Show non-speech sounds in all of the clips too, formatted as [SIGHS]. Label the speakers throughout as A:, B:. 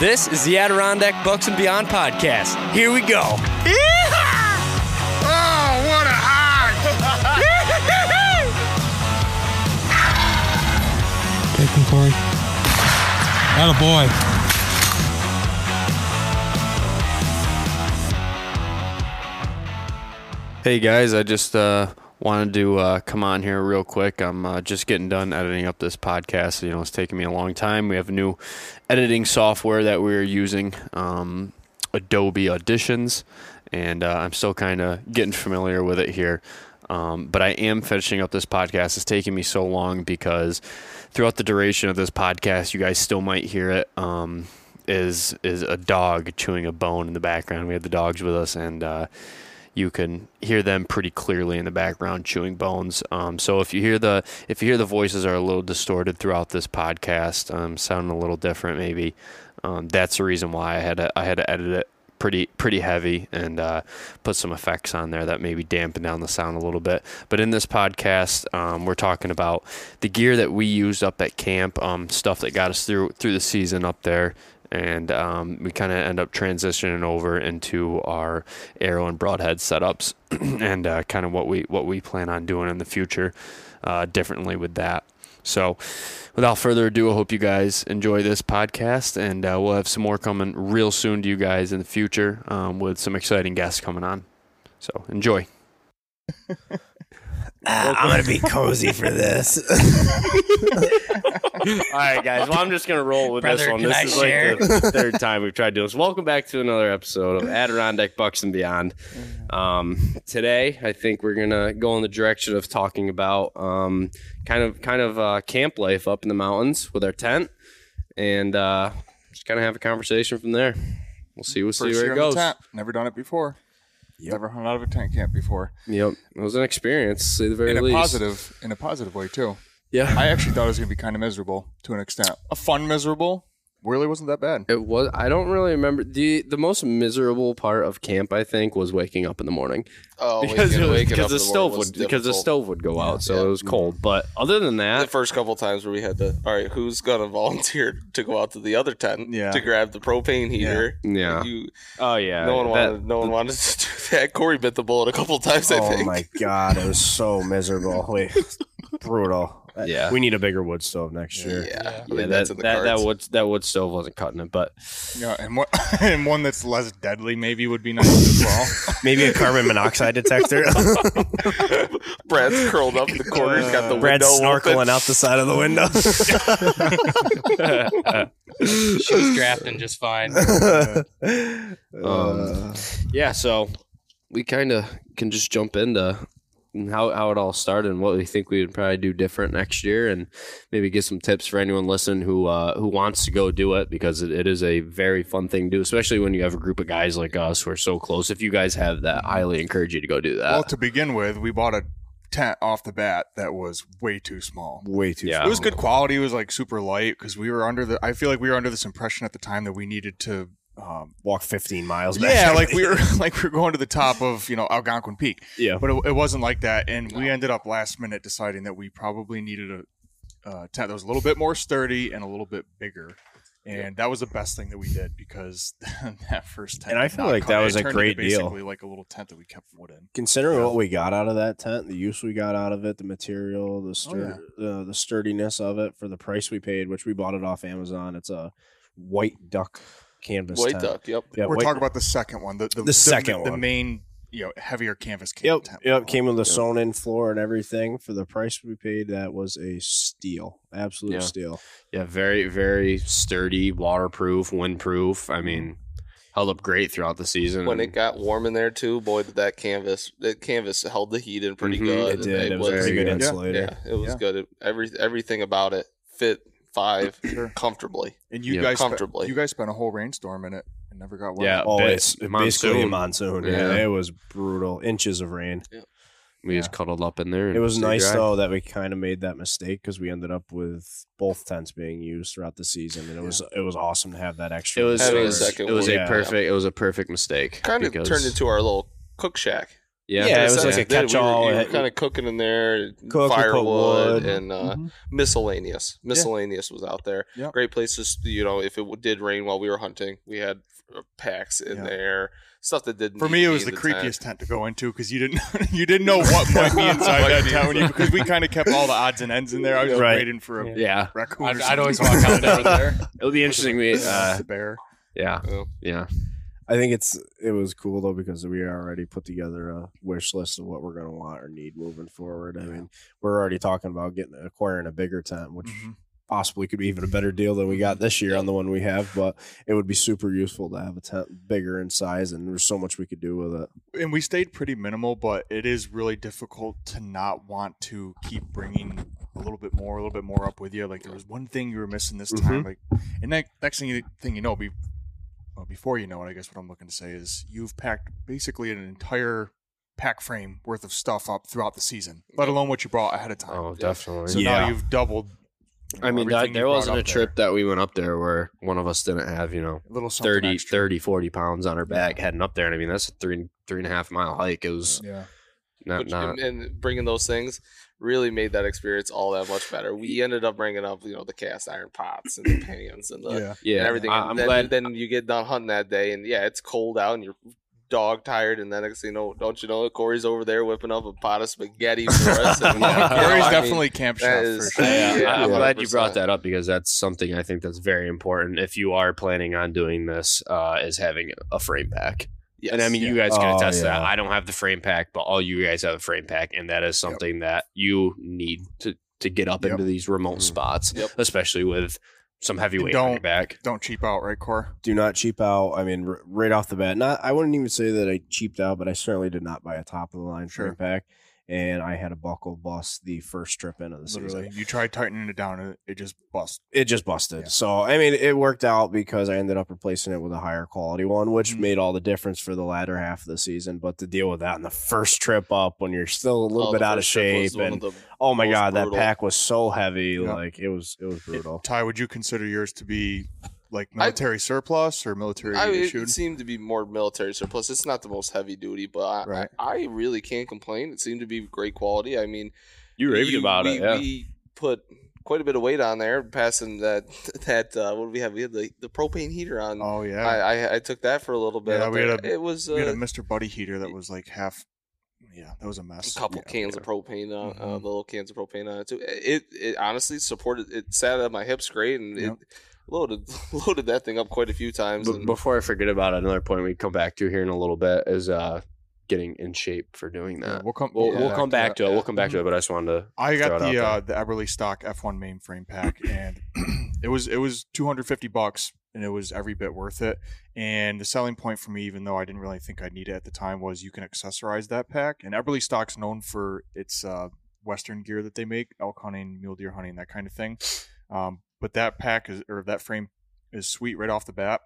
A: This is the Adirondack Bucks and Beyond podcast. Here we go.
B: Oh, what a high! [LAUGHS]
C: Take him, Corey. Atta boy.
A: Hey guys, I just uh, wanted to uh, come on here real quick. I'm uh, just getting done editing up this podcast. You know, it's taking me a long time. We have new editing software that we're using, um, Adobe Auditions, and uh, I'm still kind of getting familiar with it here. Um, but I am finishing up this podcast. It's taking me so long because throughout the duration of this podcast, you guys still might hear it. Um, is is a dog chewing a bone in the background? We have the dogs with us, and uh, you can hear them pretty clearly in the background chewing bones. Um, so if you hear the if you hear the voices are a little distorted throughout this podcast, um, sounding a little different, maybe um, that's the reason why I had to, I had to edit it pretty pretty heavy and uh, put some effects on there that maybe dampen down the sound a little bit. But in this podcast, um, we're talking about the gear that we used up at camp, um, stuff that got us through through the season up there. And um, we kind of end up transitioning over into our arrow and broadhead setups, [CLEARS THROAT] and uh, kind of what we what we plan on doing in the future, uh, differently with that. So, without further ado, I hope you guys enjoy this podcast, and uh, we'll have some more coming real soon to you guys in the future um, with some exciting guests coming on. So, enjoy. [LAUGHS]
D: I'm gonna be cozy for this. [LAUGHS]
A: All right, guys. Well, I'm just gonna roll with this
E: Brother,
A: one. This
E: I
A: is
E: share?
A: like the [LAUGHS] third time we've tried doing this. Welcome back to another episode of Adirondack Bucks and Beyond. Um, today, I think we're gonna go in the direction of talking about um, kind of kind of uh, camp life up in the mountains with our tent, and uh, just kind of have a conversation from there. We'll see. We'll see
B: First
A: where it goes.
B: Never done it before. Never hung out of a tent camp before.
A: Yep, it was an experience. Say the very
B: In a positive, in a positive way too.
A: Yeah,
B: I actually thought it was gonna be kind of miserable to an extent. A fun miserable. Really wasn't that bad.
A: It was. I don't really remember the the most miserable part of camp. I think was waking up in the morning
F: Oh, [LAUGHS]
A: because was-
F: waking
A: because
F: up
A: the
F: in
A: stove
F: morning was
A: would because the stove would go out, so
F: Yeah.
A: it was cold. But other than that, The
F: first couple times where we had to, all right, who's gonna volunteer to go out to the other tent
B: Yeah.
F: to grab the propane heater?
A: yeah.
F: You,
A: oh yeah,
F: no one
A: that-
F: wanted, no one wanted [LAUGHS] to do that. Corey bit the bullet a couple times. I
D: oh
F: think.
D: Oh my god, it was so miserable. Wait, [LAUGHS] brutal.
A: Yeah.
D: we need a bigger wood stove next year.
F: Yeah, I
A: Yeah, that,
F: that's in the
A: that, that wood that wood stove wasn't cutting it, but
B: Yeah, and one [LAUGHS] and one that's less deadly maybe would be nice as well. [LAUGHS]
D: Maybe a carbon monoxide detector. [LAUGHS]
F: Brad's curled up in the corner. He's got the
D: Brad's
F: window
D: snorkeling
F: open.
D: out the side of the window.
E: She was drafting just fine.
A: um, yeah. So we kind of can just jump into how how it all started and what we think we would probably do different next year, and maybe get some tips for anyone listening who uh, who wants to go do it because it, it is a very fun thing to do, especially when you have a group of guys like us who are so close. If you guys have that, I highly encourage you to go do that.
B: well, to begin with, we bought a tent off the bat that was way too small.
D: Way too.
A: Yeah.
B: It was good quality. It was like super light because we were under the. I feel like we were under this impression at the time that we needed to. Um,
D: Walk 15 miles. Back
B: yeah, like we [LAUGHS] were [LAUGHS] like we were going to the top of you know Algonquin Peak,
D: Yeah.
B: but it, it wasn't like that. And we ended up last minute deciding that we probably needed a uh, tent that was a little bit more sturdy and a little bit bigger. And that was the best thing that we did because [LAUGHS] that first tent.
D: And I feel like that was a great
B: into
D: deal.
B: Basically, like a little tent that we kept wood in.
D: Considering what we got out of that tent, the use we got out of it, the material, the
B: Oh,
D: stur- uh, the sturdiness of it for the price we paid, which we bought it off Amazon. It's a white duck canvas.
F: White
D: tent.
F: duck. Yep.
D: Yeah,
B: We're
D: white-
B: talking about the second one. The, the,
D: The second
B: the,
D: one.
B: The main, you know, heavier canvas ca-
D: Yep,
B: tent.
D: yep. Came with a sewn in floor and everything for the price we paid. That was a steal, absolute
A: Yeah.
D: steal.
A: Yeah, very, very sturdy, waterproof, windproof. I mean, held up great throughout the season.
F: When
A: and-
F: it got warm in there too, boy, did that canvas that canvas held the heat in pretty
A: Mhm,
F: good.
D: It did. It was a
A: was-
D: pretty good
B: yeah.
D: insulator.
F: Yeah, it was
B: Yeah.
F: good. It, every everything about it fit five [CLEARS THROAT]
B: Sure.
F: comfortably.
B: And you
A: Yeah.
B: guys, spe-
F: Comfortably.
B: you guys spent a whole rainstorm in it and never got wet.
A: Yeah,
D: Oh,
A: bit-
D: it's basically a monsoon. Yeah.
A: Yeah.
D: it was brutal. Inches of rain.
A: we just cuddled up in there.
D: It was nice
A: dry.
D: though that we kind of made that mistake because we ended up with both tents being used throughout the season, and it was it was awesome to have that extra.
A: It was, it
F: Having a
A: was,
F: second
A: it was a
D: yeah.
A: perfect. It was a perfect mistake.
F: Kind of turned into our little cook shack.
A: Yeah.
D: Yeah, it was like a catch-all.
F: We were,
D: It-
F: kind of cooking in there,
D: Cook, we put
F: firewood,
D: wood.
F: and uh,
B: Mhm.
F: miscellaneous. Miscellaneous was out there.
B: Yep.
F: Great places, you know, if it did rain while we were hunting, we had uh, packs in
B: Yeah.
F: there, stuff that didn't.
B: For me, it was
F: in
B: the creepiest tent to go into because you didn't [LAUGHS] you didn't know what might be [LAUGHS] inside that
F: be
B: tent when you, because we kind of kept all the odds and ends in there. I was just
D: Right.
B: waiting for a
E: Yeah.
A: Yeah.
B: raccoon.
E: I'd,
B: or
E: I'd always
B: something.
E: walk out there. [LAUGHS] there.
A: It'll be interesting. We, uh,
B: bear.
A: yeah.
F: Yeah.
D: I think it's it was cool though because we already put together a wish list of what we're gonna want or need moving forward. I mean, we're already talking about getting acquiring a bigger tent, which
B: Mhm.
D: possibly could be even a better deal than we got this year on the one we have. But it would be super useful to have a tent bigger in size, and there's so much we could do with it.
B: and we stayed pretty minimal, but it is really difficult to not want to keep bringing a little bit more, a little bit more up with you. Like there was one thing you were missing this time, like, and that, next thing you, thing you know, be, well, before you know it, I guess what I'm looking to say is you've packed basically an entire pack frame worth of stuff up throughout the season, let alone what you brought ahead of time.
A: Oh, definitely.
B: so
D: Yeah.
B: now you've doubled. you know,
A: I mean, that, there wasn't a
B: up
A: trip that we went up there where one of us didn't have, you know,
B: a little something
A: 30,
B: extra.
A: 30, 40 pounds on our back heading up there. And I mean, that's a three, three and a half mile hike. It was
B: Yeah,
A: not,
F: Which,
A: not,
F: and, and bringing those things really made that experience all that much better. We ended up bringing up, you know, the cast iron pots and the pans and the
B: yeah.
A: yeah,
F: and everything.
A: I,
F: And
A: I'm
F: then,
A: glad.
F: Then you get done hunting that day, and yeah, it's cold out, and you're dog tired, and then next thing you know, don't you know, Corey's over there whipping up a pot of spaghetti for us. And,
A: Yeah.
F: you know,
B: Corey's
F: I mean,
B: definitely camp chef
F: is-
B: for sure.
A: yeah,
F: Yeah,
A: I- I'm glad you
F: 100%.
A: brought that up because that's something I think that's very important. If you are planning on doing this, uh, is having a frame pack.
F: Yes.
A: And I mean, you guys can
D: Oh,
A: attest to that.
D: Oh,
A: I don't have the frame pack, but all you guys have a frame pack, and that is something that you need to to get up
B: Yep.
A: into these remote mm-hmm. spots,
F: Yep.
A: especially with some heavyweight on your
B: don't-
A: back.
B: Don't cheap out, right, Core?
D: Do not cheap out. I mean, r- right off the bat, not I wouldn't even say that I cheaped out, but I certainly did not buy a top of the line
B: Sure.
D: frame pack. And I had a buckle bust the first trip into the
B: Literally,
D: season.
B: you tried tightening it down, and it just busted.
D: it just busted.
B: Yeah.
D: So I mean, it worked out because I ended up replacing it with a higher quality one, which
B: Mhm.
D: made all the difference for the latter half of the season. But to deal with that in the first trip up when you're still a little
F: Oh,
D: bit out of
F: first trip was
D: shape, and
F: of
D: oh my god,
F: brutal.
D: that pack was so heavy,
B: Yeah.
D: like it was it was brutal.
B: Ty, would you consider yours to be like military surplus or military
F: I, it,
B: issued?
F: it seemed to be more military surplus. It's not the most heavy duty, but I,
B: Right.
F: I, I really can't complain. It seemed to be great quality. I mean,
A: You raved
F: you-
A: about
F: we,
A: it, yeah.
F: We put quite a bit of weight on there, passing that [LAUGHS] that uh, what did we have? We had the, the propane heater on.
B: oh yeah,
F: I, I I took that for a little bit.
B: Yeah,
F: up
B: we had a-
F: it was
B: we had
F: uh,
B: a Mr. Buddy heater that was like half. Yeah, that was a mess.
F: a couple
B: Yeah,
F: cans
B: yeah.
F: of propane on uh,
B: Mhm.
F: the little cans of propane on it too. It it honestly supported. It sat at my hips great, and
B: Yep.
F: it loaded [LAUGHS] loaded that thing up quite a few times.
A: But
F: and-
A: before I forget about it, another point we come back to here in a little bit is uh, getting in shape for doing
B: Yeah,
A: that.
B: we'll come.
A: We'll,
F: Yeah.
A: we'll come back to it.
F: yeah.
A: We'll come back to it, but I just wanted to.
B: I
A: throw
B: got
A: it out
B: the
A: there.
B: uh, the Eberlestock F1 mainframe pack, and [CLEARS THROAT] it was it was 250 bucks, and it was every bit worth it. And the selling point for me, even though I didn't really think I'd need it at the time, was you can accessorize that pack. And Eberlestock's known for its uh, Western gear that they make, elk hunting, mule deer hunting, that kind of thing. Um, but that pack is or that frame is sweet right off the bat.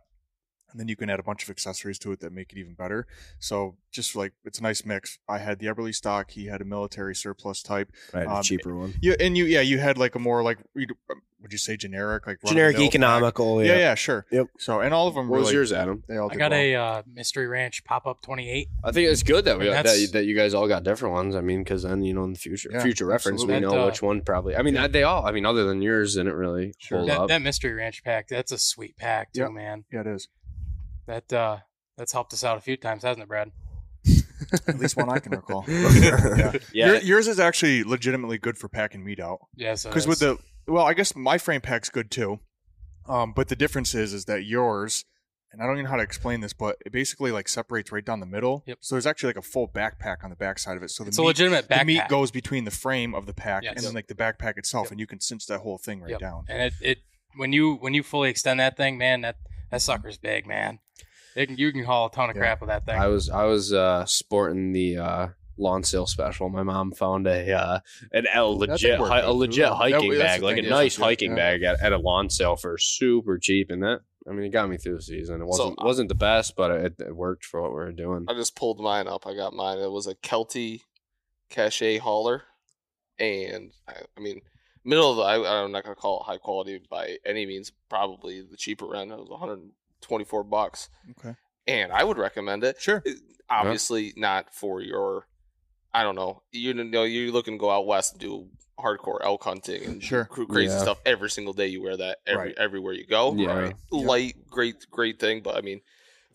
B: And then you can add a bunch of accessories to it that make it even better. So just like it's a nice mix. I had the Eberlestock. He had a military surplus type.
D: I had a
B: Um,
D: cheaper one,
B: Yeah, and you yeah you had like a more like you'd- um, you say generic like
D: generic economical.
B: Yeah.
D: Yeah,
B: yeah, sure.
D: Yep.
B: So and all of them
A: What was
B: really
A: yours, Adam?
B: they all
E: I got
B: well.
E: a uh, Mystery Ranch pop up 28.
A: I think it's good that we
E: And
A: that, that you guys all got different ones. I mean, because then you know in the future,
B: Yeah,
A: future reference, we
E: absolutely.
A: know
E: And, uh,
A: which one probably. I mean, they all. I mean, other than yours, didn't really
B: Sure.
A: hold
E: That,
A: up.
E: that Mystery Ranch pack, that's a sweet pack too,
B: Yep.
E: man.
B: yeah it is
E: That uh, that's helped us out a few times, hasn't it, Brad?
B: at least one I can recall. [LAUGHS]
A: yeah,
B: Your, yours is actually legitimately good for packing meat out
E: Yes, it
B: because with the well I guess my frame pack's good too, um but the difference is is that yours and I don't even know how to explain this but it basically like separates right down the middle.
E: Yep.
B: So there's actually like a full backpack on the backside of it. So the
E: it's a
B: meat,
E: legitimate
B: the meat goes between the frame of the pack
E: Yes.
B: and then like the backpack itself,
E: Yep.
B: and you can cinch that whole thing right
E: Yep.
B: down.
E: and it, it when you when you fully extend that thing, man, that that sucker's big, man. It can, you can haul a ton of
B: Yeah.
E: crap with that thing.
A: I was I was uh, sporting the uh, lawn sale special. My mom found a uh, an a legit hi- a legit hiking
B: that's
A: bag,
B: the
A: like a nice
B: yeah.
A: hiking
B: Yeah.
A: bag at, at a lawn sale for super cheap, and that I mean it got me through the season. It wasn't
F: uh,
A: wasn't the best, but it, it worked for what we were doing.
F: I just pulled mine up. I got mine. It was a Kelty Cache hauler, and I, I mean, middle of the. I, I'm not gonna call it high quality by any means. Probably the cheaper end. It was 124 bucks,
B: Okay.
F: and I would recommend it.
B: Sure.
F: It- Obviously, not for your. I don't know. You know, you're looking to go out west and do hardcore elk hunting and
B: Sure.
F: crazy
A: Yeah.
F: stuff every single day. You wear that every
B: Right.
F: everywhere you go.
A: Yeah.
F: Right. Light, great, great thing. But I mean,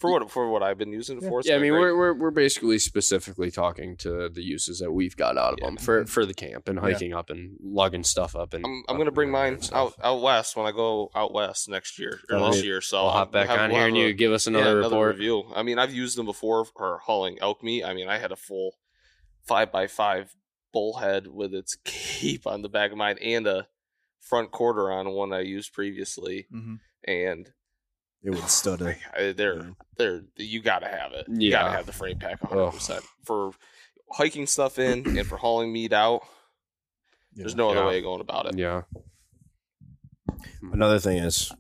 F: for what for what I've been using it for, it's
A: Yeah, I mean,
F: great.
A: we're, we're we're basically specifically talking to the uses that we've got out of
F: Yeah.
A: them for for the camp and
B: Yeah.
A: hiking up and lugging stuff up. And
F: I'm, I'm
A: up
F: gonna bring mine out out west when I go out west next year or
A: All
F: this year. So
A: I'll hop back
F: have-
A: on
F: we'll
A: here
F: have
A: and
F: a-
A: you give us
F: yeah,
A: another report.
F: review. I mean, I've used them before for hauling elk meat. I mean, I had a full five by five bullhead with its [LAUGHS] cape on the back of mine and a front quarter on one I used previously,
B: Mhm.
F: and
D: It would [LAUGHS] stutter. it.
F: I- they're they're you gotta have it. You gotta have the frame pack 100 percent for hiking stuff in and for hauling meat out. There's
B: Yeah.
F: no other way of going about it.
A: Yeah,
D: Another thing is,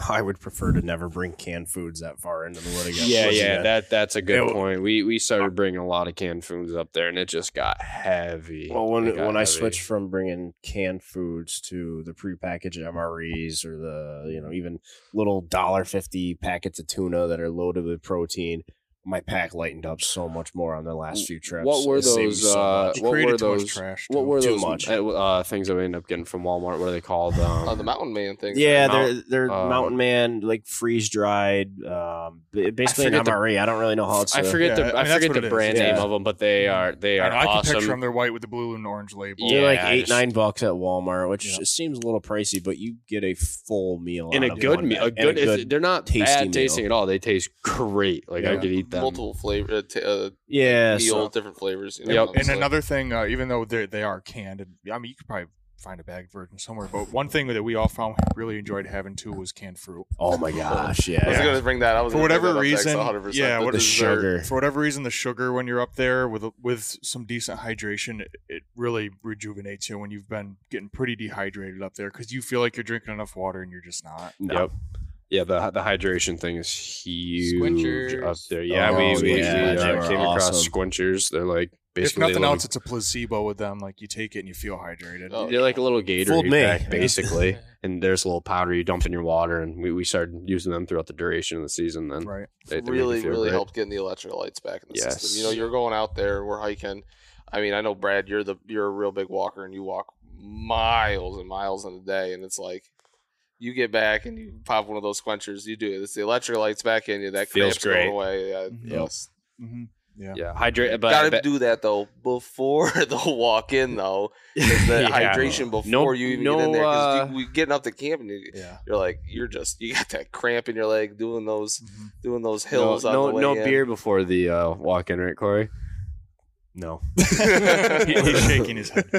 D: [LAUGHS] I would prefer to never bring canned foods that far into the wood again.
A: yeah, yeah.
D: again.
A: That that's a good
D: It-
A: point. We we started bringing a lot of canned foods up there, and it just got heavy.
D: Well, when
A: It got
D: when I switched from bringing canned foods to the prepackaged MREs or the you know even little dollar fifty packets of tuna that are loaded with protein, my pack lightened up so much more on the last few trips.
A: What were
D: It
A: those?
D: so
A: Uh, what were those?
B: trash,
A: What
B: too.
A: were
D: Too
A: those
D: much.
A: uh, uh, things that we ended up getting from Walmart? What are they called? Um,
F: Uh, the mountain man thing.
D: Yeah,
A: Mount-
D: they're they're
A: um,
D: Mountain Man like freeze dried, um, basically an
A: forget the-
D: I don't really know how it's.
A: I
D: uh,
A: forget
B: Yeah,
A: the
B: I
A: I,
B: mean, that's
A: forget the
B: it is.
A: brand name
D: Yeah.
A: of them, but they are they
B: I,
A: are
B: know, I can
A: awesome.
B: picture them. They're white with the blue and orange label.
D: They're like eight
A: just-
D: nine bucks at Walmart, which
B: Yeah.
D: seems a little pricey, but you get a full meal
A: in
D: out
A: a good meal, a good. they're not
D: tasty
A: bad tasting at all. They taste great. Like I could eat them.
F: multiple flavor, uh, t- uh,
D: yeah,
F: meal,
D: so-
F: different flavors. You know,
A: Yep.
F: and
B: And another thing, uh, even though they they are canned, and I mean you could probably find a bagged version somewhere. But one thing that we all found really enjoyed having too was canned fruit.
D: oh my gosh, yeah.
F: I was going to bring that. I was
B: For whatever
F: that next,
B: reason,
F: 100%.
B: yeah,
F: The
B: what
D: the sugar.
B: For whatever reason, the sugar when you're up there with with some decent hydration, it, it really rejuvenates you when you've been getting pretty dehydrated up there because you feel like you're drinking enough water and you're just not.
A: Yep. Yeah, the the hydration thing is huge
E: Sqwinchers.
A: up there. Yeah,
D: Oh,
A: we we,
D: yeah,
A: we uh,
D: were
A: came across
D: awesome.
A: sqwinchers. They're like basically If
B: nothing
A: little,
B: else, it's a placebo with them. Like you take it and you feel hydrated.
F: Oh,
A: they're like a little Gatorade
D: me.
A: pack,
D: Yeah.
A: basically. [LAUGHS] and there's a little powder you dump in your water, and we, we started using them throughout the duration of the season. Then
B: Right.
A: they, they
F: really, really
A: great.
F: helped getting the electrolytes back in the
A: Yes.
F: system. You know, you're going out there, we're hiking. I mean, I know Brad, you're the you're a real big walker, and you walk miles and miles in a day, and it's like you get back and you pop one of those quenchers. You do it. It's the electrolytes back in you. That
A: Feels
F: cramp's going
A: great.
F: away. Yeah,
B: Mhm.
F: yes.
B: hmm Yeah.
A: Yeah, hydrate. But
F: Gotta
A: but-
F: do that though before [LAUGHS] the walk in though. [LAUGHS] The
A: Yeah.
F: hydration before
A: No-
F: you even
A: no,
F: get in there. Because
A: uh,
F: you, we getting up to camp and you,
B: Yeah.
F: you're like you're just you got that cramp in your leg doing those
B: Mhm.
F: doing those
A: no,
F: hills on
A: no,
F: the way
A: no
F: in.
A: beer before the uh, walk in, right, Corey? No. [LAUGHS]
B: He's shaking his head.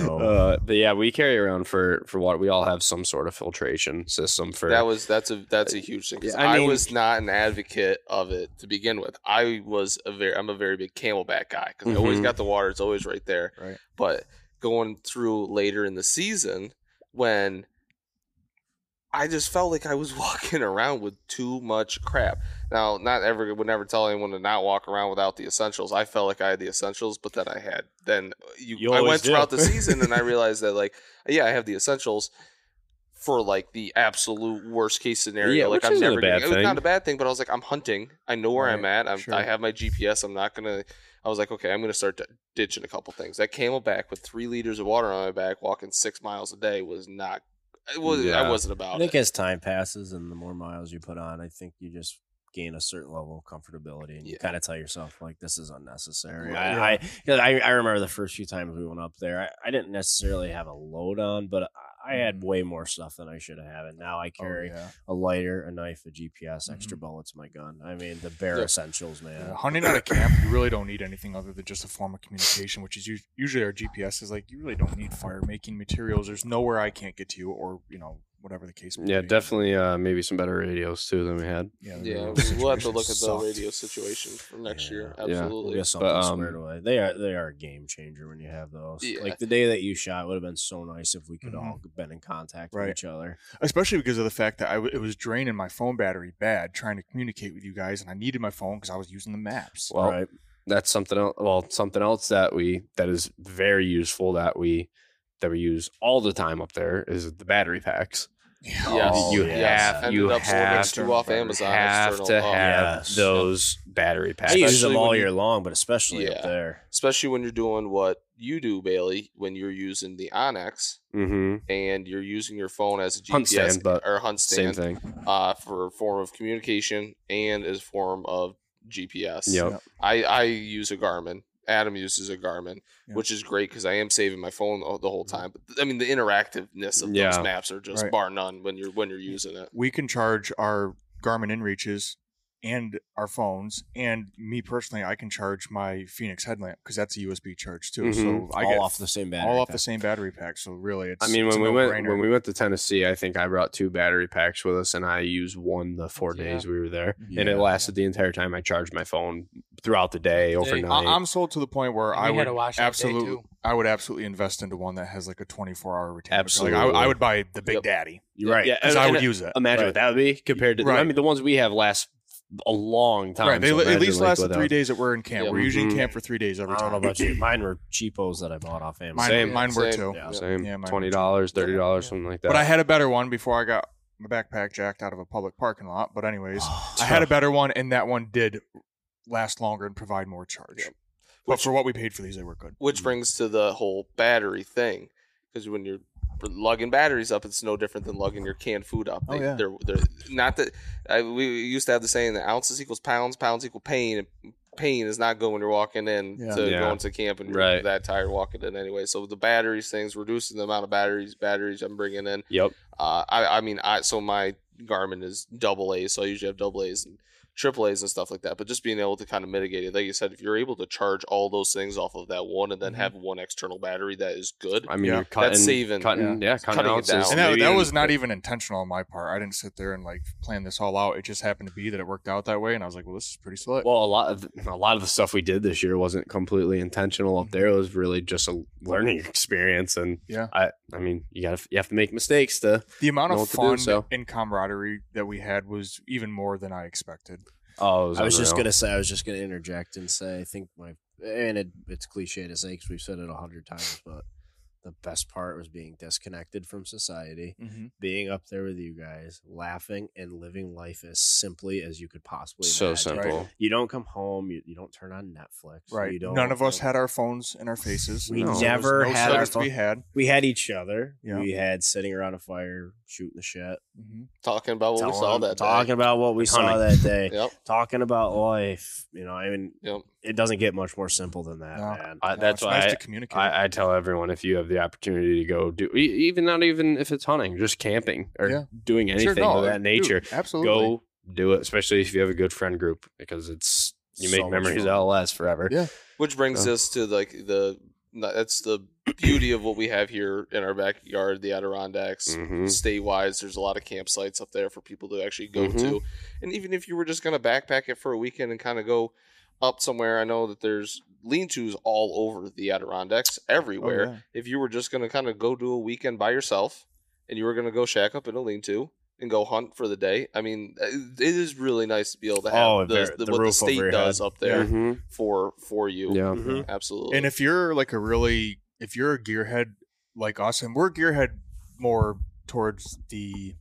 A: Uh, but yeah, we carry around for for what we all have some sort of filtration system for.
F: That was that's a that's a huge thing. 'cause
A: Yeah, I
F: I,
A: mean-
F: was not an advocate of it to begin with. I was a very I'm a very big CamelBak guy because I always
A: Mhm.
F: got the water. It's always right there.
B: Right.
F: But going through later in the season when I just felt like I was [LAUGHS] walking around with too much crap. Now, not ever would never tell anyone to not walk around without the essentials. I felt like I had the essentials, but then I had then you,
A: You
F: I went
A: do.
F: throughout the season and I [LAUGHS] realized that like yeah, I have the essentials for like the absolute worst case scenario.
A: Yeah,
F: like
A: which
F: I'm never
A: bad
F: gonna, it was not a bad thing, but I was like, I'm hunting. I know where I'm at. I'm,
B: sure.
F: I have my GPS. I'm not gonna. I was like, okay, I'm gonna start d- ditching a couple things. That CamelBak with three liters of water on my back, walking six miles a day, was not. It was.
A: Yeah.
F: I wasn't about.
D: I think
F: it.
D: as time passes and the more miles you put on, I think you just gain a certain level of comfortability and you
F: Yeah.
D: kind of tell yourself like this is unnecessary.
F: Right.
D: I, I, 'cause I I remember the first few times we went up there, I, I didn't necessarily have a load on, but I, had way more stuff than I should have had, and now I
B: Oh,
D: carry
B: yeah.
D: a lighter, a knife, a GPS, extra mm-hmm. bullets, in my gun. I mean the bare
F: Yeah.
D: essentials, man.
B: Yeah, hunting out of camp, you really don't need anything other than just a form of communication, which is usually our GPS is like you really don't need fire making materials. There's nowhere I can't get to you, or you know whatever the case. May
A: yeah,
B: be.
A: definitely. Uh, maybe some better radios too than we had.
B: Yeah,
F: Yeah, we'll have to look at the
B: sucked.
F: radio situation for next year.
D: Yeah.
A: Yeah.
D: We'll
F: Absolutely.
D: get something
A: um,
D: squared away. They are they are a game changer when you have those.
F: Yeah.
D: Like the day that you shot would have been so nice if we could
B: Mhm.
D: all been in contact
B: Right.
D: with each other.
B: especially because of the fact that I w- it was draining my phone battery bad trying to communicate with you guys, and I needed my phone because I was using the maps.
A: Well,
D: right.
A: that's something else. Well, something else that we that is very useful that we that we use all the time up there is the battery packs.
F: Yes.
D: yes.
A: you have
F: Ended
A: you
F: up
A: have
F: two off Amazon.
A: have
F: external.
A: to
F: Oh,
A: have
D: Yes.
A: those battery packs.
D: I use them all
F: when you-
D: year long, but especially up there.
F: especially when you're doing what you do, Bailey, when you're using the onX
A: hmm
F: and you're using your phone as a GPS
A: Hunt stand, but
F: or hunt
A: Same thing.
F: uh, for a form of communication and as form of GPS.
A: Yep.
F: I, I use a Garmin. Adam uses a Garmin,
B: Yeah.
F: which is great because I am saving my phone the the whole mm-hmm. time. But I mean, the interactiveness of
A: Yeah.
F: those maps are just
B: Right.
F: bar none when you're when you're using it.
B: we can charge our Garmin InReaches and our phones, and me personally, I can charge my Fenix headlamp because that's a USB charge too.
A: Mhm.
B: So I
D: all
B: get
D: off the same battery.
B: all off
D: pack.
B: the same battery pack. So really, it's
A: I mean,
B: it's
A: when we went
B: no-brainer.
A: when we went to Tennessee, I think I brought two battery packs with us, and I used one the four
E: Yeah.
A: days we were there,
B: Mm-hmm.
A: and it
D: Yeah.
A: lasted the entire time. I charged my phone throughout the day, overnight.
B: I, I'm sold to the point where
E: We
B: I would
E: to watch that day,
B: absolutely. I would absolutely invest into one that has like a 24 hour retainer. Like, I,
A: Absolutely.
B: I would buy the Big
F: Yep.
B: Daddy
D: You're right.
A: Yeah,
B: because
A: and-
B: I
A: and
B: would use it.
A: Imagine
D: Right.
A: what that would be compared to. I mean, the ones we have last a long time.
B: Right, they
A: so
B: li- at least
A: like,
B: last
A: without-
B: three days that we're in camp.
F: Yeah.
B: We're usually in
A: Mhm.
B: camp for three days every
D: I
B: time.
D: don't know about you. [LAUGHS] Mine were cheapos that I bought off Amazon.
B: Mine,
A: Same.
B: mine were
F: Same.
B: too.
D: Yeah.
A: Same,
B: Yeah, mine were
A: Twenty dollars, thirty dollars,
E: Yeah.
A: something like that.
B: But I had a better one before I got my backpack jacked out of a public parking lot. But anyways, [SIGHS] I had a better one, and that one did last longer and provide more charge.
F: Yep.
B: But for what we paid for these, they were good.
F: Which brings to the whole battery thing, because when you're lugging batteries up, it's no different than lugging your canned food up.
B: Oh,
F: They,
B: yeah.
F: They're, they're not that I, we used to have the saying that ounces equals pounds, pounds equal pain. and Pain is not good when you're walking in
B: Yeah.
F: to
A: Yeah.
F: going to camp and you're
A: Right.
F: that tired walking in anyway. So the batteries things, reducing the amount of batteries, batteries I'm bringing in.
A: Yep.
F: Uh, I, I mean, I so my Garmin is double A, so I usually have double A's and triple A's and stuff like that. But just being able to kind of mitigate it, like you said, if you're able to charge all those things off of that one and then
B: Mhm.
F: have one external battery that is good,
A: I mean,
B: Yeah.
A: you're cutting,
F: That's saving-
A: cutting, yeah, cutting,
F: Cutting it down.
B: And that, that was not even intentional on my part. I didn't sit there and like plan this all out. It just happened to be that it worked out that way, and I was like, "Well, this is pretty slick."
A: Well, a lot of a lot of the stuff we did this year wasn't completely intentional up there. It was really just a learning [LAUGHS] experience, and
B: Yeah.
A: I, I mean, you got to you have to make mistakes to.
B: the amount
A: know
B: of
A: what to do,
B: fun
A: so.
B: and camaraderie that we had was even more than I expected.
A: Oh, was
D: I was just gonna say. I was just gonna interject and say. I think my and it, it's cliche to say because we've said it a hundred times, but the best part was being disconnected from society,
B: Mm-hmm.
D: being up there with you guys, laughing and living life as simply as you could possibly.
A: so
D: imagine.
A: simple.
D: You don't come home. You, you don't turn on Netflix.
B: Right.
D: You don't,
B: None of us had our phones in our faces.
D: We
B: So
D: never
B: no
D: had our
B: settings to be
D: phone-
B: had.
D: We had each other.
B: Yeah.
D: We had sitting around a fire, shooting the shit,
B: Mm-hmm.
F: talking about what we saw
D: telling-
F: that day.
D: talking about what we saw that day, [LAUGHS]
F: Yep.
D: talking about life. You know, I mean,
F: Yep.
D: It doesn't get much more simple than that,
B: No.
D: man.
A: I, that's
B: it's
A: why
B: nice
A: I,
B: to communicate.
A: I, I tell everyone if you have the opportunity to go do, e- even not even if it's hunting, just camping or
B: Yeah.
A: doing anything
B: Sure, no,
A: of that
B: dude,
A: nature,
B: absolutely.
A: go do it. Especially if you have a good friend group, because it's you
D: So
A: make
D: much
A: memories
D: fun.
A: that'll last forever.
B: Yeah.
F: Which brings
A: So-
F: us to like the that's the beauty of what we have here in our backyard, the Adirondacks.
A: Mhm.
F: State-wise, there's a lot of campsites up there for people to actually go
A: Mhm.
F: to. And even if you were just going to backpack it for a weekend and kind of go up somewhere, I know that there's lean-tos all over the Adirondacks, everywhere.
B: Oh, yeah.
F: If you were just going to kind of go do a weekend by yourself and you were going to go shack up in a lean-to and go hunt for the day, I mean, it is really nice to be able to have
D: Oh,
F: the, the,
D: the
F: what the state does
D: head.
F: up there
A: Mhm.
F: for for you.
A: Yeah.
D: Mhm.
F: Absolutely.
B: And if you're like a really, if you're a gearhead like us, and we're gearhead more towards the,